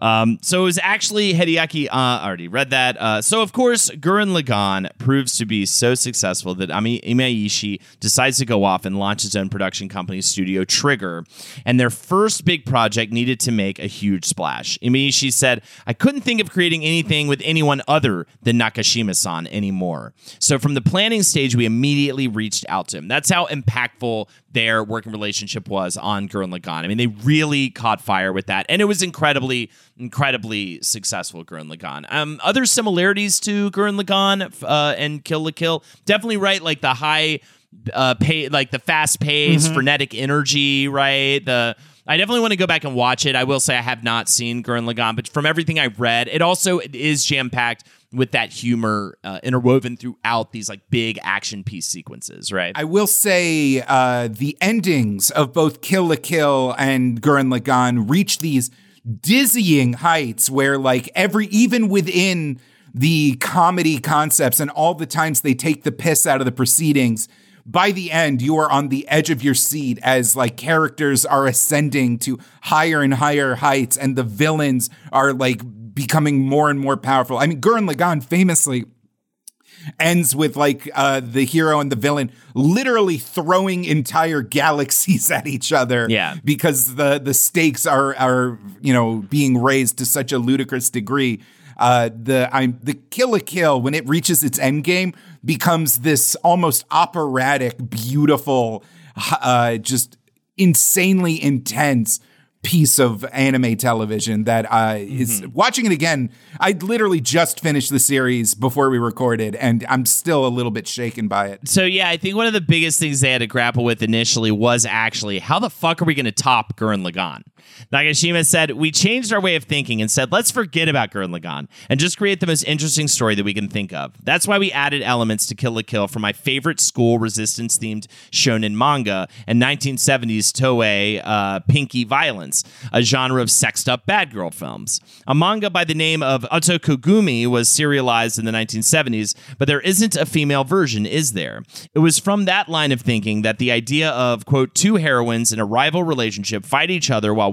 Um, so it was actually Hideaki. Uh, I already read that. Uh, so of course, Gurren Lagann proves to be so successful that Ami Imaishi decides to go off and launch his own production company, Studio Trigger. And their first big project needed to make a huge splash. Imaishi said, "I couldn't think of creating anything with anyone other than Nakashima-san anymore." So from the planning stage, we immediately reached out to him. That's how impactful their working relationship was on Gurren Lagann. I mean, they really caught fire with that, and it was incredibly, incredibly successful. Gurren Lagann. Um, other similarities to Gurren Lagann uh, and Kill la Kill, definitely right, like the high, uh, pay, like the fast pace, frenetic energy, right? The I definitely want to go back and watch it. I will say I have not seen Gurren Lagann, but from everything I've read, it also is jam packed with that humor uh, interwoven throughout these like big action piece sequences, right? I will say uh, the endings of both Kill la Kill and Gurren Lagann reach these dizzying heights where, like, every, even within the comedy concepts and all the times they take the piss out of the proceedings, by the end, you are on the edge of your seat as like characters are ascending to higher and higher heights, and the villains are like becoming more and more powerful. I mean, Gurren Lagann famously ends with like uh, the hero and the villain literally throwing entire galaxies at each other. Yeah. because the the stakes are are you know being raised to such a ludicrous degree. Uh, the I'm the Kill a Kill when it reaches its end game becomes this almost operatic, beautiful, uh, just insanely intense piece of anime television that uh, is watching it again. I literally just finished the series before we recorded, and I'm still a little bit shaken by it. So yeah, I think one of the biggest things they had to grapple with initially was actually how the fuck are we going to top Gurren Lagann? Nagashima said, We changed our way of thinking and said, let's forget about Gurren Lagann and just create the most interesting story that we can think of. That's why we added elements to Kill la Kill from my favorite school resistance themed shonen manga and 1970s Toei uh, Pinky Violence, a genre of sexed up bad girl films. A manga by the name of Otoko Gumi was serialized in the 1970s, but there isn't a female version, is there? It was from that line of thinking that the idea of, quote, two heroines in a rival relationship fight each other while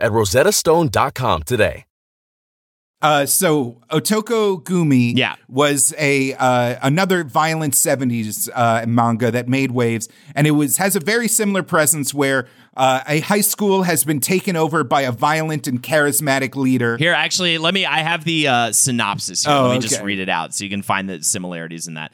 at rosettastone.com today. Uh, so Otoko Gumi Yeah. was a uh, another violent 70s uh, manga that made waves, and it was has a very similar presence where uh, a high school has been taken over by a violent and charismatic leader. Here, actually, let me. I have the uh, synopsis here. Oh, let me just read it out so you can find the similarities in that.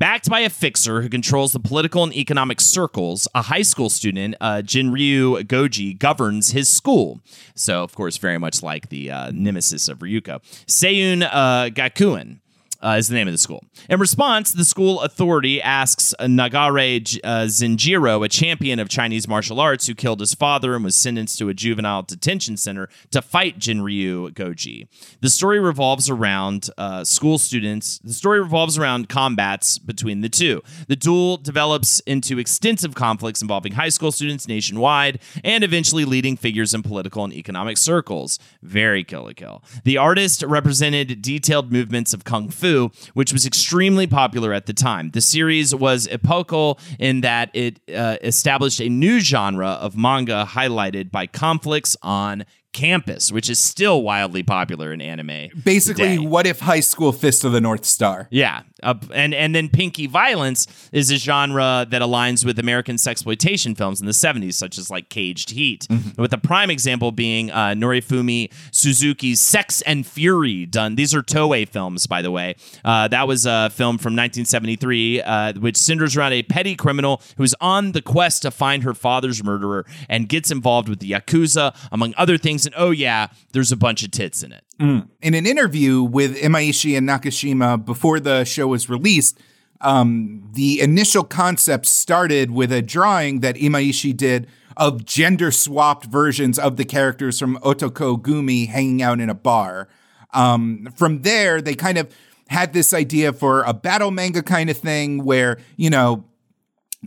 Backed by a fixer who controls the political and economic circles, a high school student, uh, Jinryu Goji, governs his school. So, of course, very much like the uh, nemesis of Ryuko. Seiyun uh, Gakuen uh, is the name of the school. In response, the school authority asks Nagare J- uh, Zenjiro, a champion of Chinese martial arts who killed his father and was sentenced to a juvenile detention center, to fight Jinryu Goji. The story revolves around uh, school students. The story revolves around combats between the two. The duel develops into extensive conflicts involving high school students nationwide and eventually leading figures in political and economic circles. Very kill a kill. The artist represented detailed movements of kung fu, which was extremely popular at the time. The series was epochal in that it uh, established a new genre of manga highlighted by conflicts on campus, which is still wildly popular in anime. Basically, today. what if High School Fist of the North Star? Yeah, uh, and and then pinky violence is a genre that aligns with American sexploitation films in the '70s, such as like Caged Heat, with a prime example being uh, Norifumi Suzuki's Sex and Fury. Done. These are Toei films, by the way. Uh, that was a film from 1973, uh, which centers around a petty criminal who's on the quest to find her father's murderer and gets involved with the yakuza, among other things. And oh yeah, there's a bunch of tits in it. In an interview with Imaishi and Nakashima before the show was released, um, the initial concept started with a drawing that Imaishi did of gender swapped versions of the characters from Otoko Gumi hanging out in a bar. Um, from there, they kind of had this idea for a battle manga kind of thing where, you know,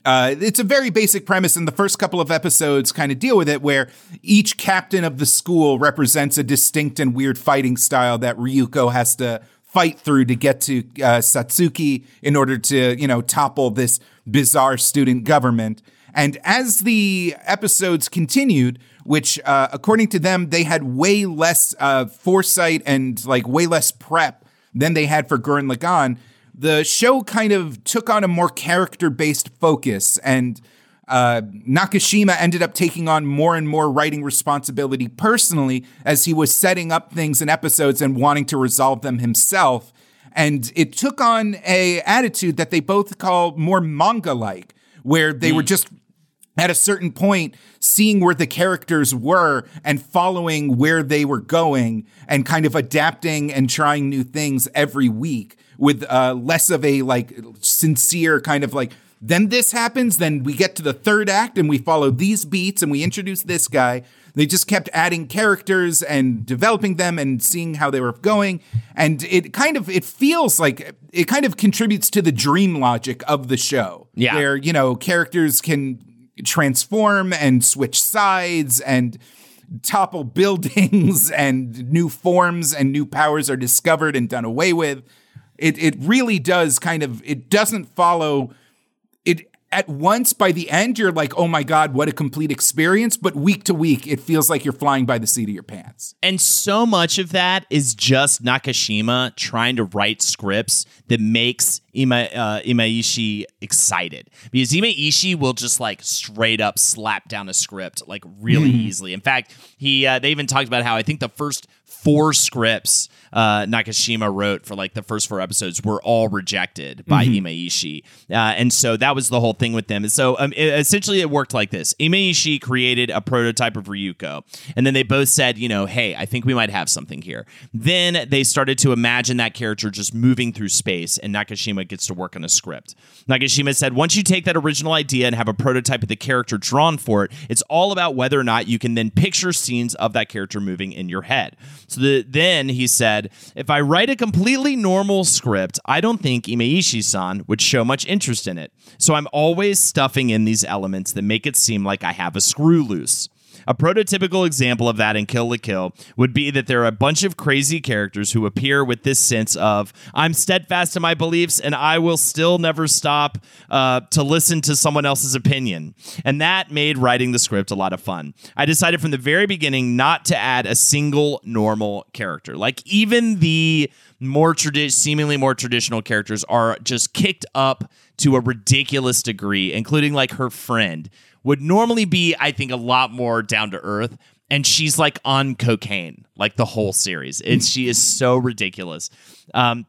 uh, it's a very basic premise, and the first couple of episodes kind of deal with it, where each captain of the school represents a distinct and weird fighting style that Ryuko has to fight through to get to uh, Satsuki in order to, you know, topple this bizarre student government. And as the episodes continued, which uh, according to them, they had way less uh, foresight and like way less prep than they had for Gurren Lagann, the show kind of took on a more character based focus and uh, Nakashima ended up taking on more and more writing responsibility personally as he was setting up things in episodes and wanting to resolve them himself. And it took on a attitude that they both call more manga like, where they mm. were just at a certain point seeing where the characters were and following where they were going and kind of adapting and trying new things every week with uh, less of a like sincere kind of like then this happens then we get to the third act and we follow these beats and we introduce this guy. They just kept adding characters and developing them and seeing how they were going. And it kind of it feels like it kind of contributes to the dream logic of the show yeah. where you know characters can transform and switch sides and topple buildings and new forms and new powers are discovered and done away with. It it really does kind of it doesn't follow it at once by the end you're like oh my god what a complete experience. But week to week it feels like you're flying by the seat of your pants. And so much of that is just nakashima trying to write scripts that makes Ima, uh, imaishi excited. Because imaishi will just like straight up slap down a script like really mm. easily. In fact he uh, they even talked about how i think the first four scripts uh, Nakashima wrote for like the first four episodes were all rejected by mm-hmm. Imaishi. Uh, and so that was the whole thing with them. And so um, it, essentially it worked like this Imaishi created a prototype of Ryuko. And then they both said, you know, hey, I think we might have something here. Then they started to imagine that character just moving through space, and Nakashima gets to work on a script. Nakashima said, once you take that original idea and have a prototype of the character drawn for it, it's all about whether or not you can then picture scenes of that character moving in your head. So the, then he said, if I write a completely normal script, I don't think Imaishi san would show much interest in it. So I'm always stuffing in these elements that make it seem like I have a screw loose. A prototypical example of that in Kill la Kill would be that there are a bunch of crazy characters who appear with this sense of, I'm steadfast in my beliefs and I will still never stop uh, to listen to someone else's opinion. And that made writing the script a lot of fun. I decided from the very beginning not to add a single normal character. Like, even the more tradi- seemingly more traditional characters are just kicked up to a ridiculous degree, including like her friend would normally be, I think, a lot more down to earth. And she's like on cocaine, like the whole series. And she is so ridiculous. Um,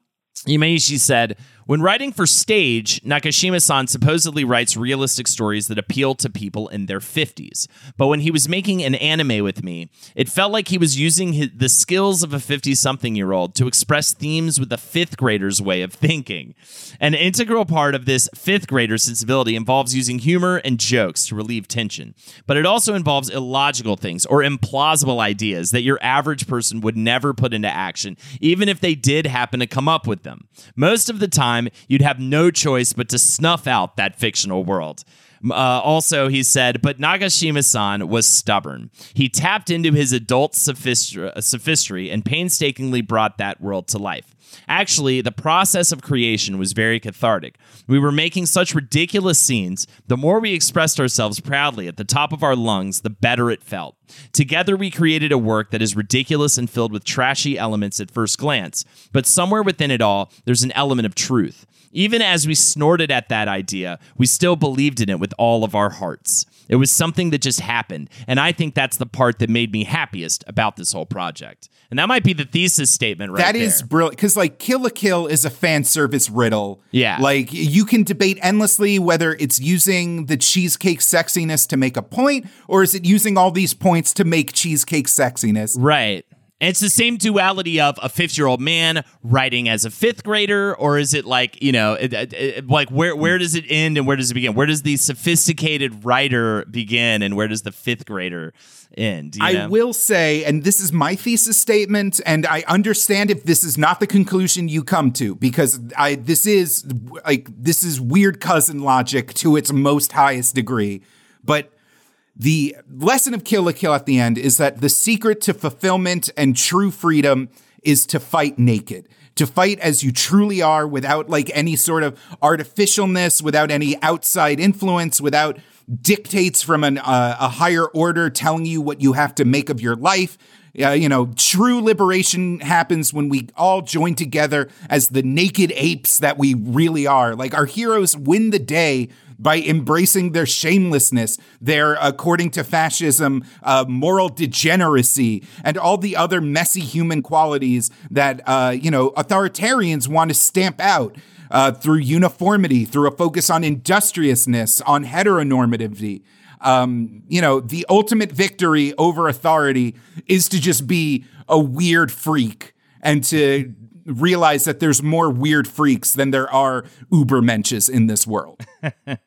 she said, when writing for stage, Nakashima san supposedly writes realistic stories that appeal to people in their 50s. But when he was making an anime with me, it felt like he was using his, the skills of a 50 something year old to express themes with a fifth grader's way of thinking. An integral part of this fifth grader sensibility involves using humor and jokes to relieve tension. But it also involves illogical things or implausible ideas that your average person would never put into action, even if they did happen to come up with them. Most of the time, time, you'd have no choice but to snuff out that fictional world. Uh, also, he said, but Nagashima san was stubborn. He tapped into his adult sophistry and painstakingly brought that world to life. Actually, the process of creation was very cathartic. We were making such ridiculous scenes. The more we expressed ourselves proudly at the top of our lungs, the better it felt. Together, we created a work that is ridiculous and filled with trashy elements at first glance, but somewhere within it all, there's an element of truth. Even as we snorted at that idea, we still believed in it with all of our hearts. It was something that just happened, and I think that's the part that made me happiest about this whole project. And that might be the thesis statement right That is there. brilliant because like Kill a Kill is a fan service riddle. Yeah. Like you can debate endlessly whether it's using the cheesecake sexiness to make a point or is it using all these points to make cheesecake sexiness. Right. And it's the same duality of a 50 year old man writing as a fifth grader, or is it like, you know, it, it, it, like where, where does it end and where does it begin? Where does the sophisticated writer begin and where does the fifth grader end? you I know? will say, and this is my thesis statement, and I understand if this is not the conclusion you come to, because I this is like this is weird cousin logic to its most highest degree. But the lesson of Kill la Kill at the end is that the secret to fulfillment and true freedom is to fight naked. To fight as you truly are without like any sort of artificialness, without any outside influence, without dictates from an, uh, a higher order telling you what you have to make of your life. Uh, you know, true liberation happens when we all join together as the naked apes that we really are. Like our heroes win the day by embracing their shamelessness, their, according to fascism, uh, moral degeneracy, and all the other messy human qualities that, uh, you know, authoritarians want to stamp out. Uh, through uniformity, through a focus on industriousness, on heteronormativity. Um, you know, the ultimate victory over authority is to just be a weird freak and to realize that there's more weird freaks than there are ubermensches in this world.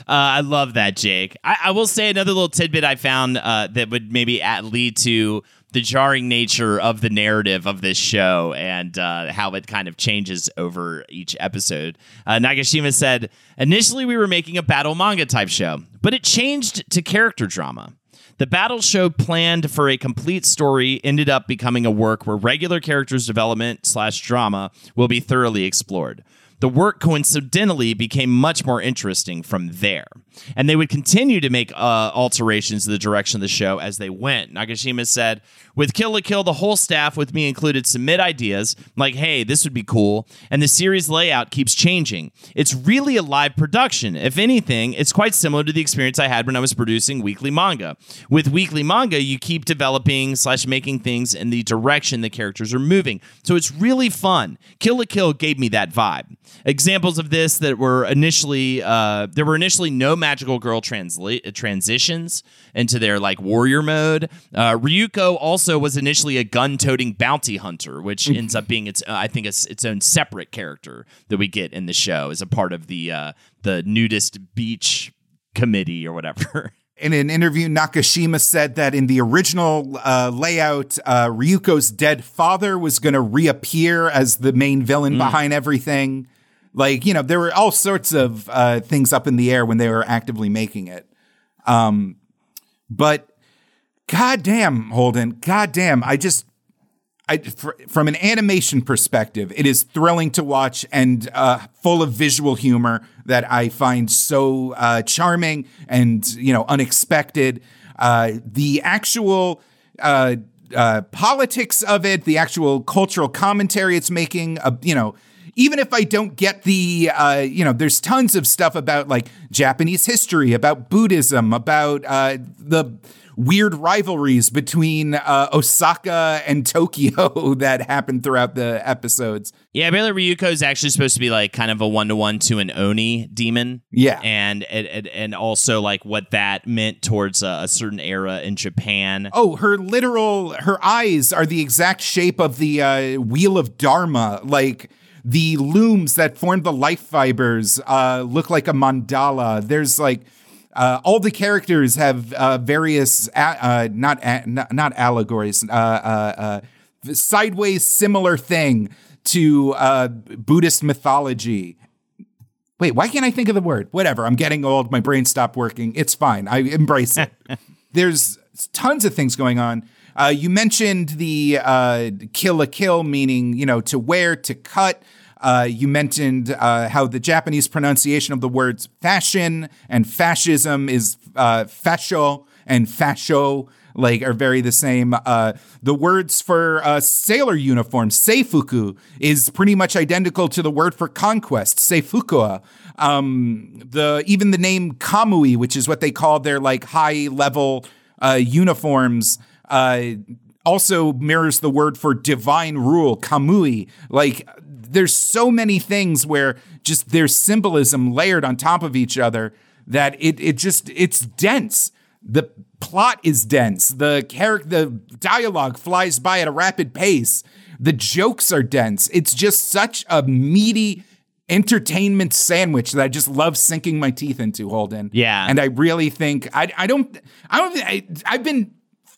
Uh, I love that, Jake. I, I, will say another little tidbit I found uh, that would maybe at, lead to the jarring nature of the narrative of this show and uh, how it kind of changes over each episode. Uh, Nagashima said, Initially, we were making a battle manga type show, but it changed to character drama. The battle show planned for a complete story ended up becoming a work where regular characters development slash drama will be thoroughly explored. The work coincidentally became much more interesting from there. And they would continue to make uh, alterations to the direction of the show as they went. Nagashima said, with Kill la Kill, the whole staff, with me included, submit ideas like, hey, this would be cool. And the series layout keeps changing. It's really a live production. If anything, it's quite similar to the experience I had when I was producing weekly manga. With weekly manga, you keep developing slash making things in the direction the characters are moving. So it's really fun. Kill la Kill gave me that vibe. Examples of this that were initially, uh, there were initially no magical girl transla- transitions into their like warrior mode. Uh, Ryuko also was initially a gun-toting bounty hunter, which ends up being its uh, I think it's its own separate character that we get in the show as a part of the uh, the nudist beach committee or whatever. In an interview, Nakashima said that in the original uh, layout, uh, Ryuko's dead father was going to reappear as the main villain mm. behind everything. Like, you know, there were all sorts of uh, things up in the air when they were actively making it. Um, but goddamn, Holden, God damn. I just, I, fr- from an animation perspective, it is thrilling to watch and uh, full of visual humor that I find so uh, charming and you know unexpected. Uh, the actual uh, uh, politics of it, the actual cultural commentary it's making, uh, you know. Even if I don't get the, you know, there's tons of stuff about like Japanese history, about Buddhism, about the weird rivalries between uh, Osaka and Tokyo that happened throughout the episodes. Yeah, apparently Ryuko is actually supposed to be like kind of a one to one to an Oni demon. Yeah, and and, and also like what that meant towards a, a, certain era in Japan. Oh, her literal her eyes are the exact shape of the uh, wheel of Dharma, like. The looms that form the life fibers uh, look like a mandala. There's like uh, all the characters have uh, various uh, not, not, not allegories, uh, uh, uh, sideways similar thing to Buddhist mythology. Wait, why can't I think of the word? Whatever. I'm getting old. My brain stopped working. It's fine. I embrace it. There's tons of things going on. you mentioned the kill a kill, meaning you know to wear, to cut. Uh, you mentioned uh, how the Japanese pronunciation of the words fashion and fascism is uh, fascio and fascio, like are very the same. Uh, the words for uh, sailor uniform, seifuku, is pretty much identical to the word for conquest, seifukua. Um, the even the name kamui, which is what they call their like high level uh, uniforms, uh, also mirrors the word for divine rule, kamui. Like there's so many things where just there's symbolism layered on top of each other that it it just it's dense. The plot is dense. The character, the dialogue flies by at a rapid pace. The jokes are dense. It's just such a meaty entertainment sandwich that I just love sinking my teeth into, Holden. Yeah. And I really think I I don't I don't I, I've been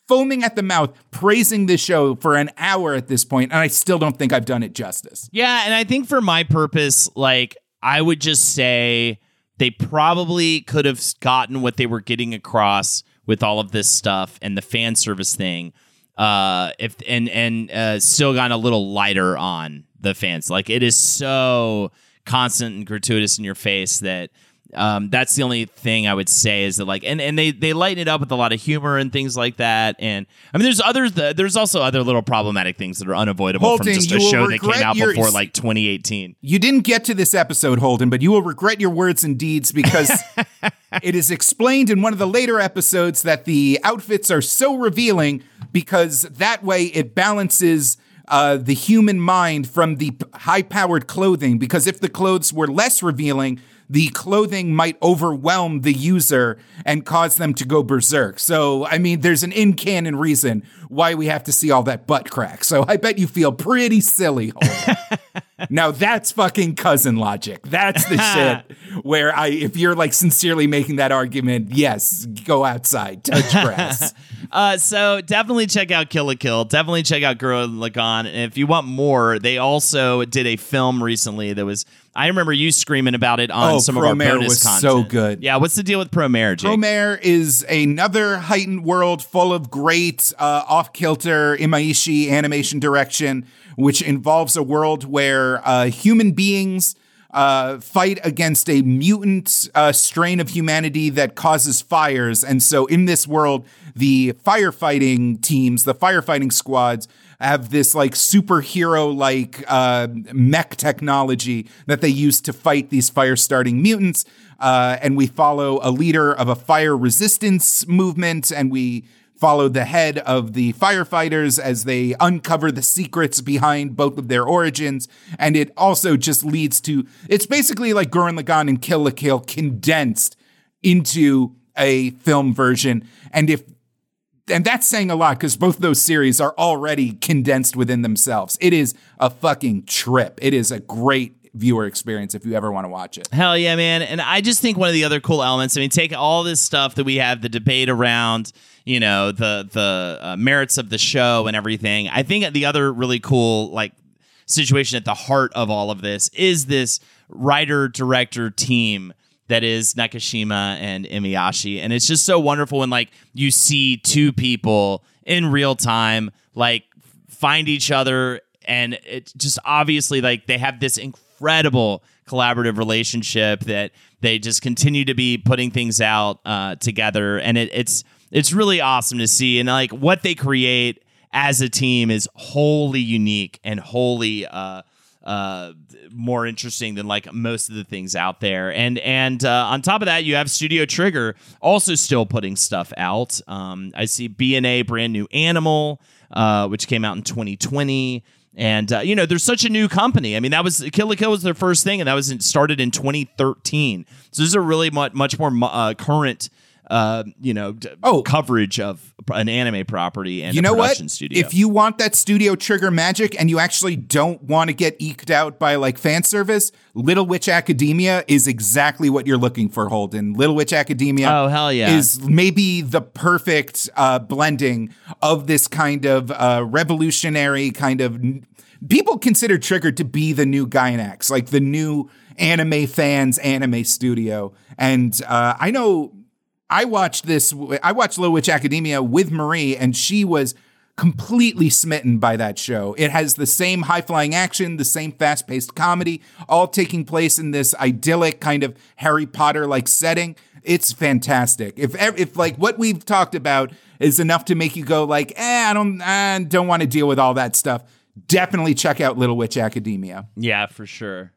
foaming at the mouth praising this show for an hour at this point and I still don't think I've done it justice. Yeah, and I think for my purpose, like I would just say they probably could have gotten what they were getting across with all of this stuff and the fan service thing. Uh, if and and uh, still gotten a little lighter on the fans. Like it is so constant and gratuitous in your face that um, that's the only thing I would say is that like and, and they they lighten it up with a lot of humor and things like that and I mean there's others there's also other little problematic things that are unavoidable Holden, from just a show that came out your- before like 2018. You didn't get to this episode, Holden, but you will regret your words and deeds because it is explained in one of the later episodes that the outfits are so revealing because that way it balances uh, the human mind from the high powered clothing. Because if the clothes were less revealing, the clothing might overwhelm the user and cause them to go berserk. So, I mean, there's an in canon reason why we have to see all that butt crack. So, I bet you feel pretty silly. Now that's fucking cousin logic. That's the shit where I, if you're like sincerely making that argument, yes, go outside, touch grass. Uh, so definitely check out Kill a Kill. Definitely check out Gurren Lagann. And if you want more, they also did a film recently that was. I remember you screaming about it on Oh, some of our bonus was content. so good. Yeah, what's the deal with Promare, Jake? Promare is another heightened world full of great uh, off kilter Imaishi animation direction, which involves a world where uh, human beings uh, fight against a mutant uh, strain of humanity that causes fires. And so in this world, the firefighting teams, the firefighting squads, have this like superhero like uh, mech technology that they use to fight these fire starting mutants. Uh, and we follow a leader of a fire resistance movement, and we follow the head of the firefighters as they uncover the secrets behind both of their origins. And it also just leads to it's basically like Gurren Lagann and Kill la Kill condensed into a film version. And if and that's saying a lot because both those series are already condensed within themselves. It is a fucking trip. It is a great viewer experience if you ever want to watch it. Hell yeah, man. And I just think one of the other cool elements, I mean, take all this stuff that we have, the debate around, you know, the the uh, merits of the show and everything. I think the other really cool like situation at the heart of all of this is this writer director team that is Nakashima and Imaishi. And it's just so wonderful when like you see two people in real time like find each other and it's just obviously like they have this incredible collaborative relationship that they just continue to be putting things out uh, together and it, it's it's really awesome to see and like what they create as a team is wholly unique and wholly uh, uh, more interesting than like most of the things out there. And and uh, on top of that, you have Studio Trigger also still putting stuff out. Um, I see BNA brand new Animal, uh, which came out in 2020. And uh, you know, there's such a new company. I mean, that was Kill la Kill was their first thing, and that was started in 2013. So this is a really much much more uh, current, uh, you know, d- Oh. coverage of an anime property and you a know what? studio. If you want that studio trigger magic and you actually don't want to get eked out by like fan service, Little Witch Academia is exactly what you're looking for, Holden. Little Witch Academia Oh, hell yeah. is maybe the perfect uh, blending of this kind of uh, revolutionary kind of people consider Trigger to be the new Gainax, like the new anime fans anime studio. And uh, I know I watched this. I watched Little Witch Academia with Marie, and she was completely smitten by that show. It has the same high flying action, the same fast paced comedy, all taking place in this idyllic kind of Harry Potter like setting. It's fantastic. If if like what we've talked about is enough to make you go like, eh, I don't, I don't want to deal with all that stuff. Definitely check out Little Witch Academia. Yeah, for sure.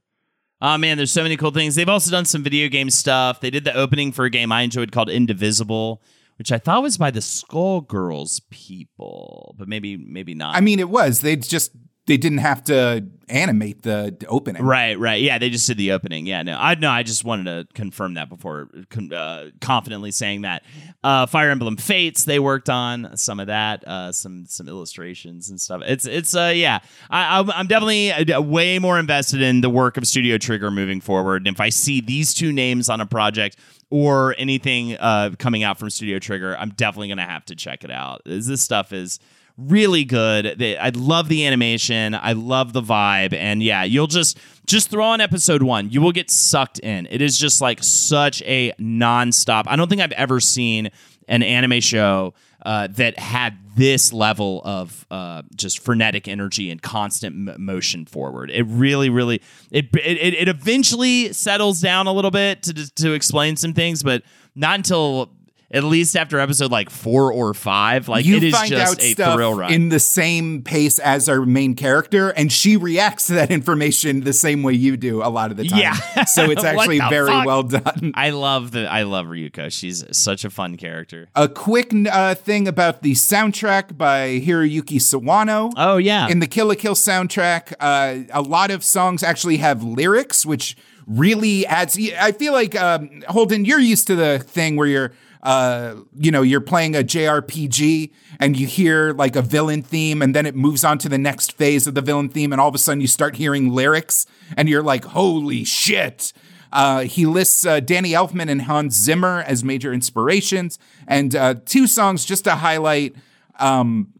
Oh man, there's so many cool things. They've also done some video game stuff. They did the opening for a game I enjoyed called Indivisible, which I thought was by the Skullgirls people, but maybe maybe not. I mean, it was. They just they didn't have to animate the opening. Right, right. Yeah, they just did the opening. Yeah, no, I no, I just wanted to confirm that before uh, confidently saying that. Uh, Fire Emblem Fates, they worked on some of that, uh, some some illustrations and stuff. It's it's uh yeah, I, I'm, I'm definitely uh, way more invested in the work of Studio Trigger moving forward. And if I see these two names on a project or anything uh, coming out from Studio Trigger, I'm definitely gonna have to check it out. This stuff is really good. They, I love the animation. I love the vibe. And yeah, you'll just just throw on episode one. You will get sucked in. It is just like such a nonstop. I don't think I've ever seen an anime show uh, that had this level of uh, just frenetic energy and constant m- motion forward. It really, really, it, it it eventually settles down a little bit to to explain some things, but not until at least after episode like four or five. Like you it is find just out a stuff thrill ride. in the same pace as our main character, and she reacts to that information the same way you do a lot of the time. Yeah. so it's actually very fuck? well done. I love the I love Ryuko. She's such a fun character. A quick uh, thing about the soundtrack by Hiroyuki Sawano. Oh yeah. In the Kill la Kill soundtrack, uh, a lot of songs actually have lyrics, which really adds. I feel like um, Holden, you're used to the thing where you're, uh, you know, you're playing a JRPG and you hear like a villain theme, and then it moves on to the next phase of the villain theme, and all of a sudden you start hearing lyrics, and you're like, "Holy shit!" Uh, he lists uh, Danny Elfman and Hans Zimmer as major inspirations, and uh, two songs just to highlight, um,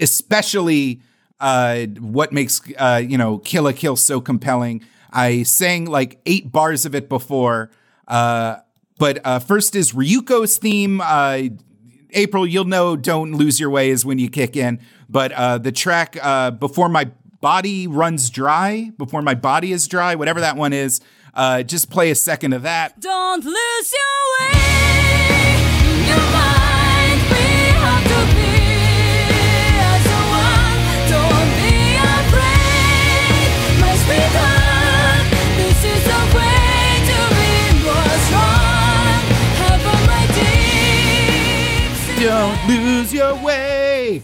especially uh, what makes uh, you know Kill la Kill so compelling. I sang like eight bars of it before, uh, but uh, first is Ryuko's theme. Uh, April, you'll know "Don't Lose Your Way" is when you kick in, but uh, the track uh, before my body runs dry, before my body is dry, whatever that one is. Uh, just play a second of that. Don't lose your way.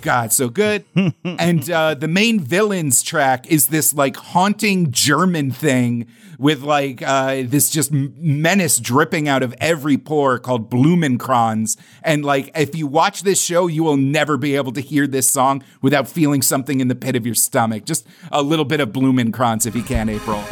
God, so good. and uh, the main villains track is this like haunting German thing with like uh, this just menace dripping out of every pore called Blumenkranz. And like, if you watch this show, you will never be able to hear this song without feeling something in the pit of your stomach. Just a little bit of Blumenkranz if you can, April.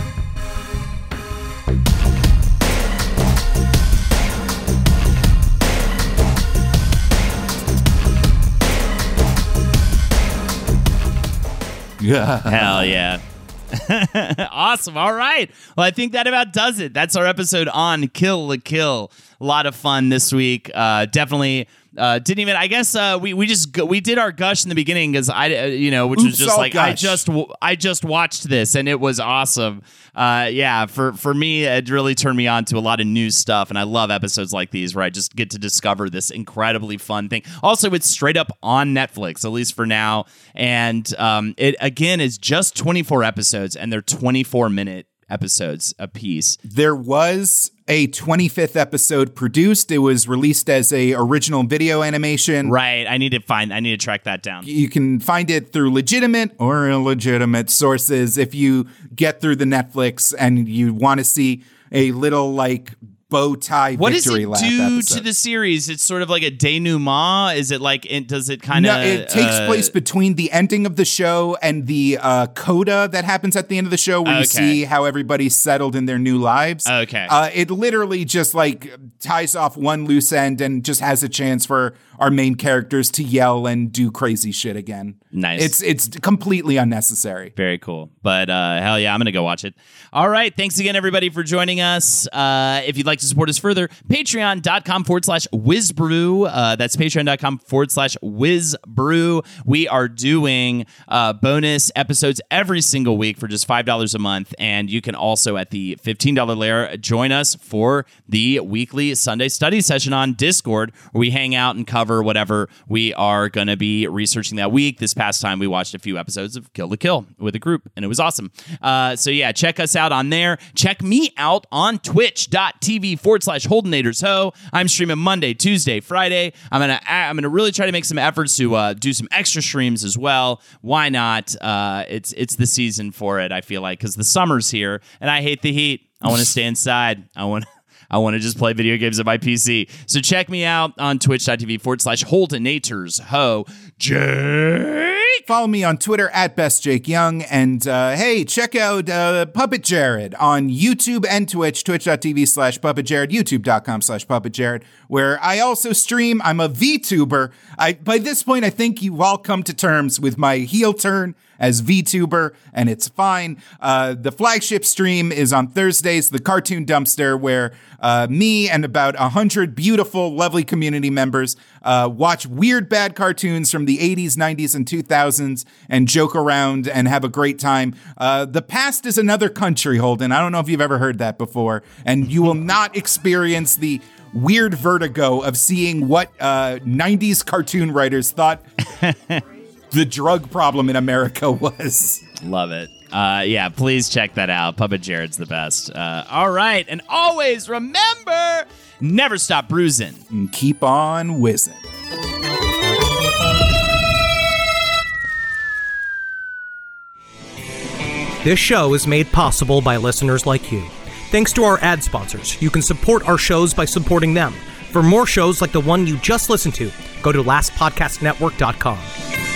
Hell yeah. awesome. All right. Well, I think that about does it. That's our episode on Kill la Kill. A lot of fun this week. Uh, definitely. Uh, didn't even. I guess uh, we we just we did our gush in the beginning because I uh, you know which was just like I just I just watched this and it was awesome. Uh, yeah, for for me it really turned me on to a lot of new stuff and I love episodes like these where I just get to discover this incredibly fun thing. Also, it's straight up on Netflix at least for now, and um, it again is just 24 episodes and they're 24 minute episodes a piece. There was a 25th episode produced. It was released as a original video animation. Right. I need to find. I need to track that down. You can find it through legitimate or illegitimate sources if you get through the Netflix and you want to see a little like bow tie What does it do to the series? It's sort of like a denouement. Is it like? It, does it kind of? no, it takes place between the ending of the show and the uh, coda that happens at the end of the show, where you see how everybody's settled in their new lives. Okay. uh, it literally just like ties off one loose end and just has a chance for our main characters to yell and do crazy shit again. Nice. It's it's completely unnecessary. Very cool. But uh, hell yeah, I'm going to go watch it. All right. Thanks again, everybody, for joining us. Uh, if you'd like to support us further, patreon.com forward slash WizBru. Uh, that's patreon.com forward slash WizBru. We are doing uh, bonus episodes every single week for just $5 a month. And you can also, at the $15 layer, join us for the weekly Sunday study session on Discord, where we hang out and cover whatever we are going to be researching that week. This past time, we watched a few episodes of Kill la Kill with a group, and it was awesome. Uh, so, yeah, check us out on there. Check me out on twitch.tv forward slash Holdenators Ho. I'm streaming Monday, Tuesday, Friday. I'm gonna I'm gonna really try to make some efforts to uh, do some extra streams as well. Why not? Uh, it's it's the season for it. I feel like because the summer's here, and I hate the heat. I want to stay inside. I want. I want to just play video games on my PC. So check me out on twitch.tv forward slash Holdenators Ho. Jake. Follow me on Twitter at Best Jake Young. And uh, hey, check out uh, Puppet Jared on YouTube and Twitch, twitch.tv slash Puppet Jared, youtube.com slash Puppet Jared, where I also stream. I'm a VTuber. I, by this point, I think you all come to terms with my heel turn as VTuber, and it's fine. Uh, the flagship stream is on Thursdays, the Cartoon Dumpster, where uh, me and about a hundred beautiful, lovely community members uh, watch weird, bad cartoons from the 80s, 90s, and 2000s and joke around and have a great time. Uh, the past is another country, Holden. I don't know if you've ever heard that before, and you will not experience the weird vertigo of seeing what uh, 90s cartoon writers thought the drug problem in America was. Love it. Uh, yeah, please check that out. Puppet Jared's the best. Uh, all right. And always remember never stop bruising. And keep on whizzing. This show is made possible by listeners like you. Thanks to our ad sponsors, you can support our shows by supporting them. For more shows like the one you just listened to, go to lastpodcastnetwork.com.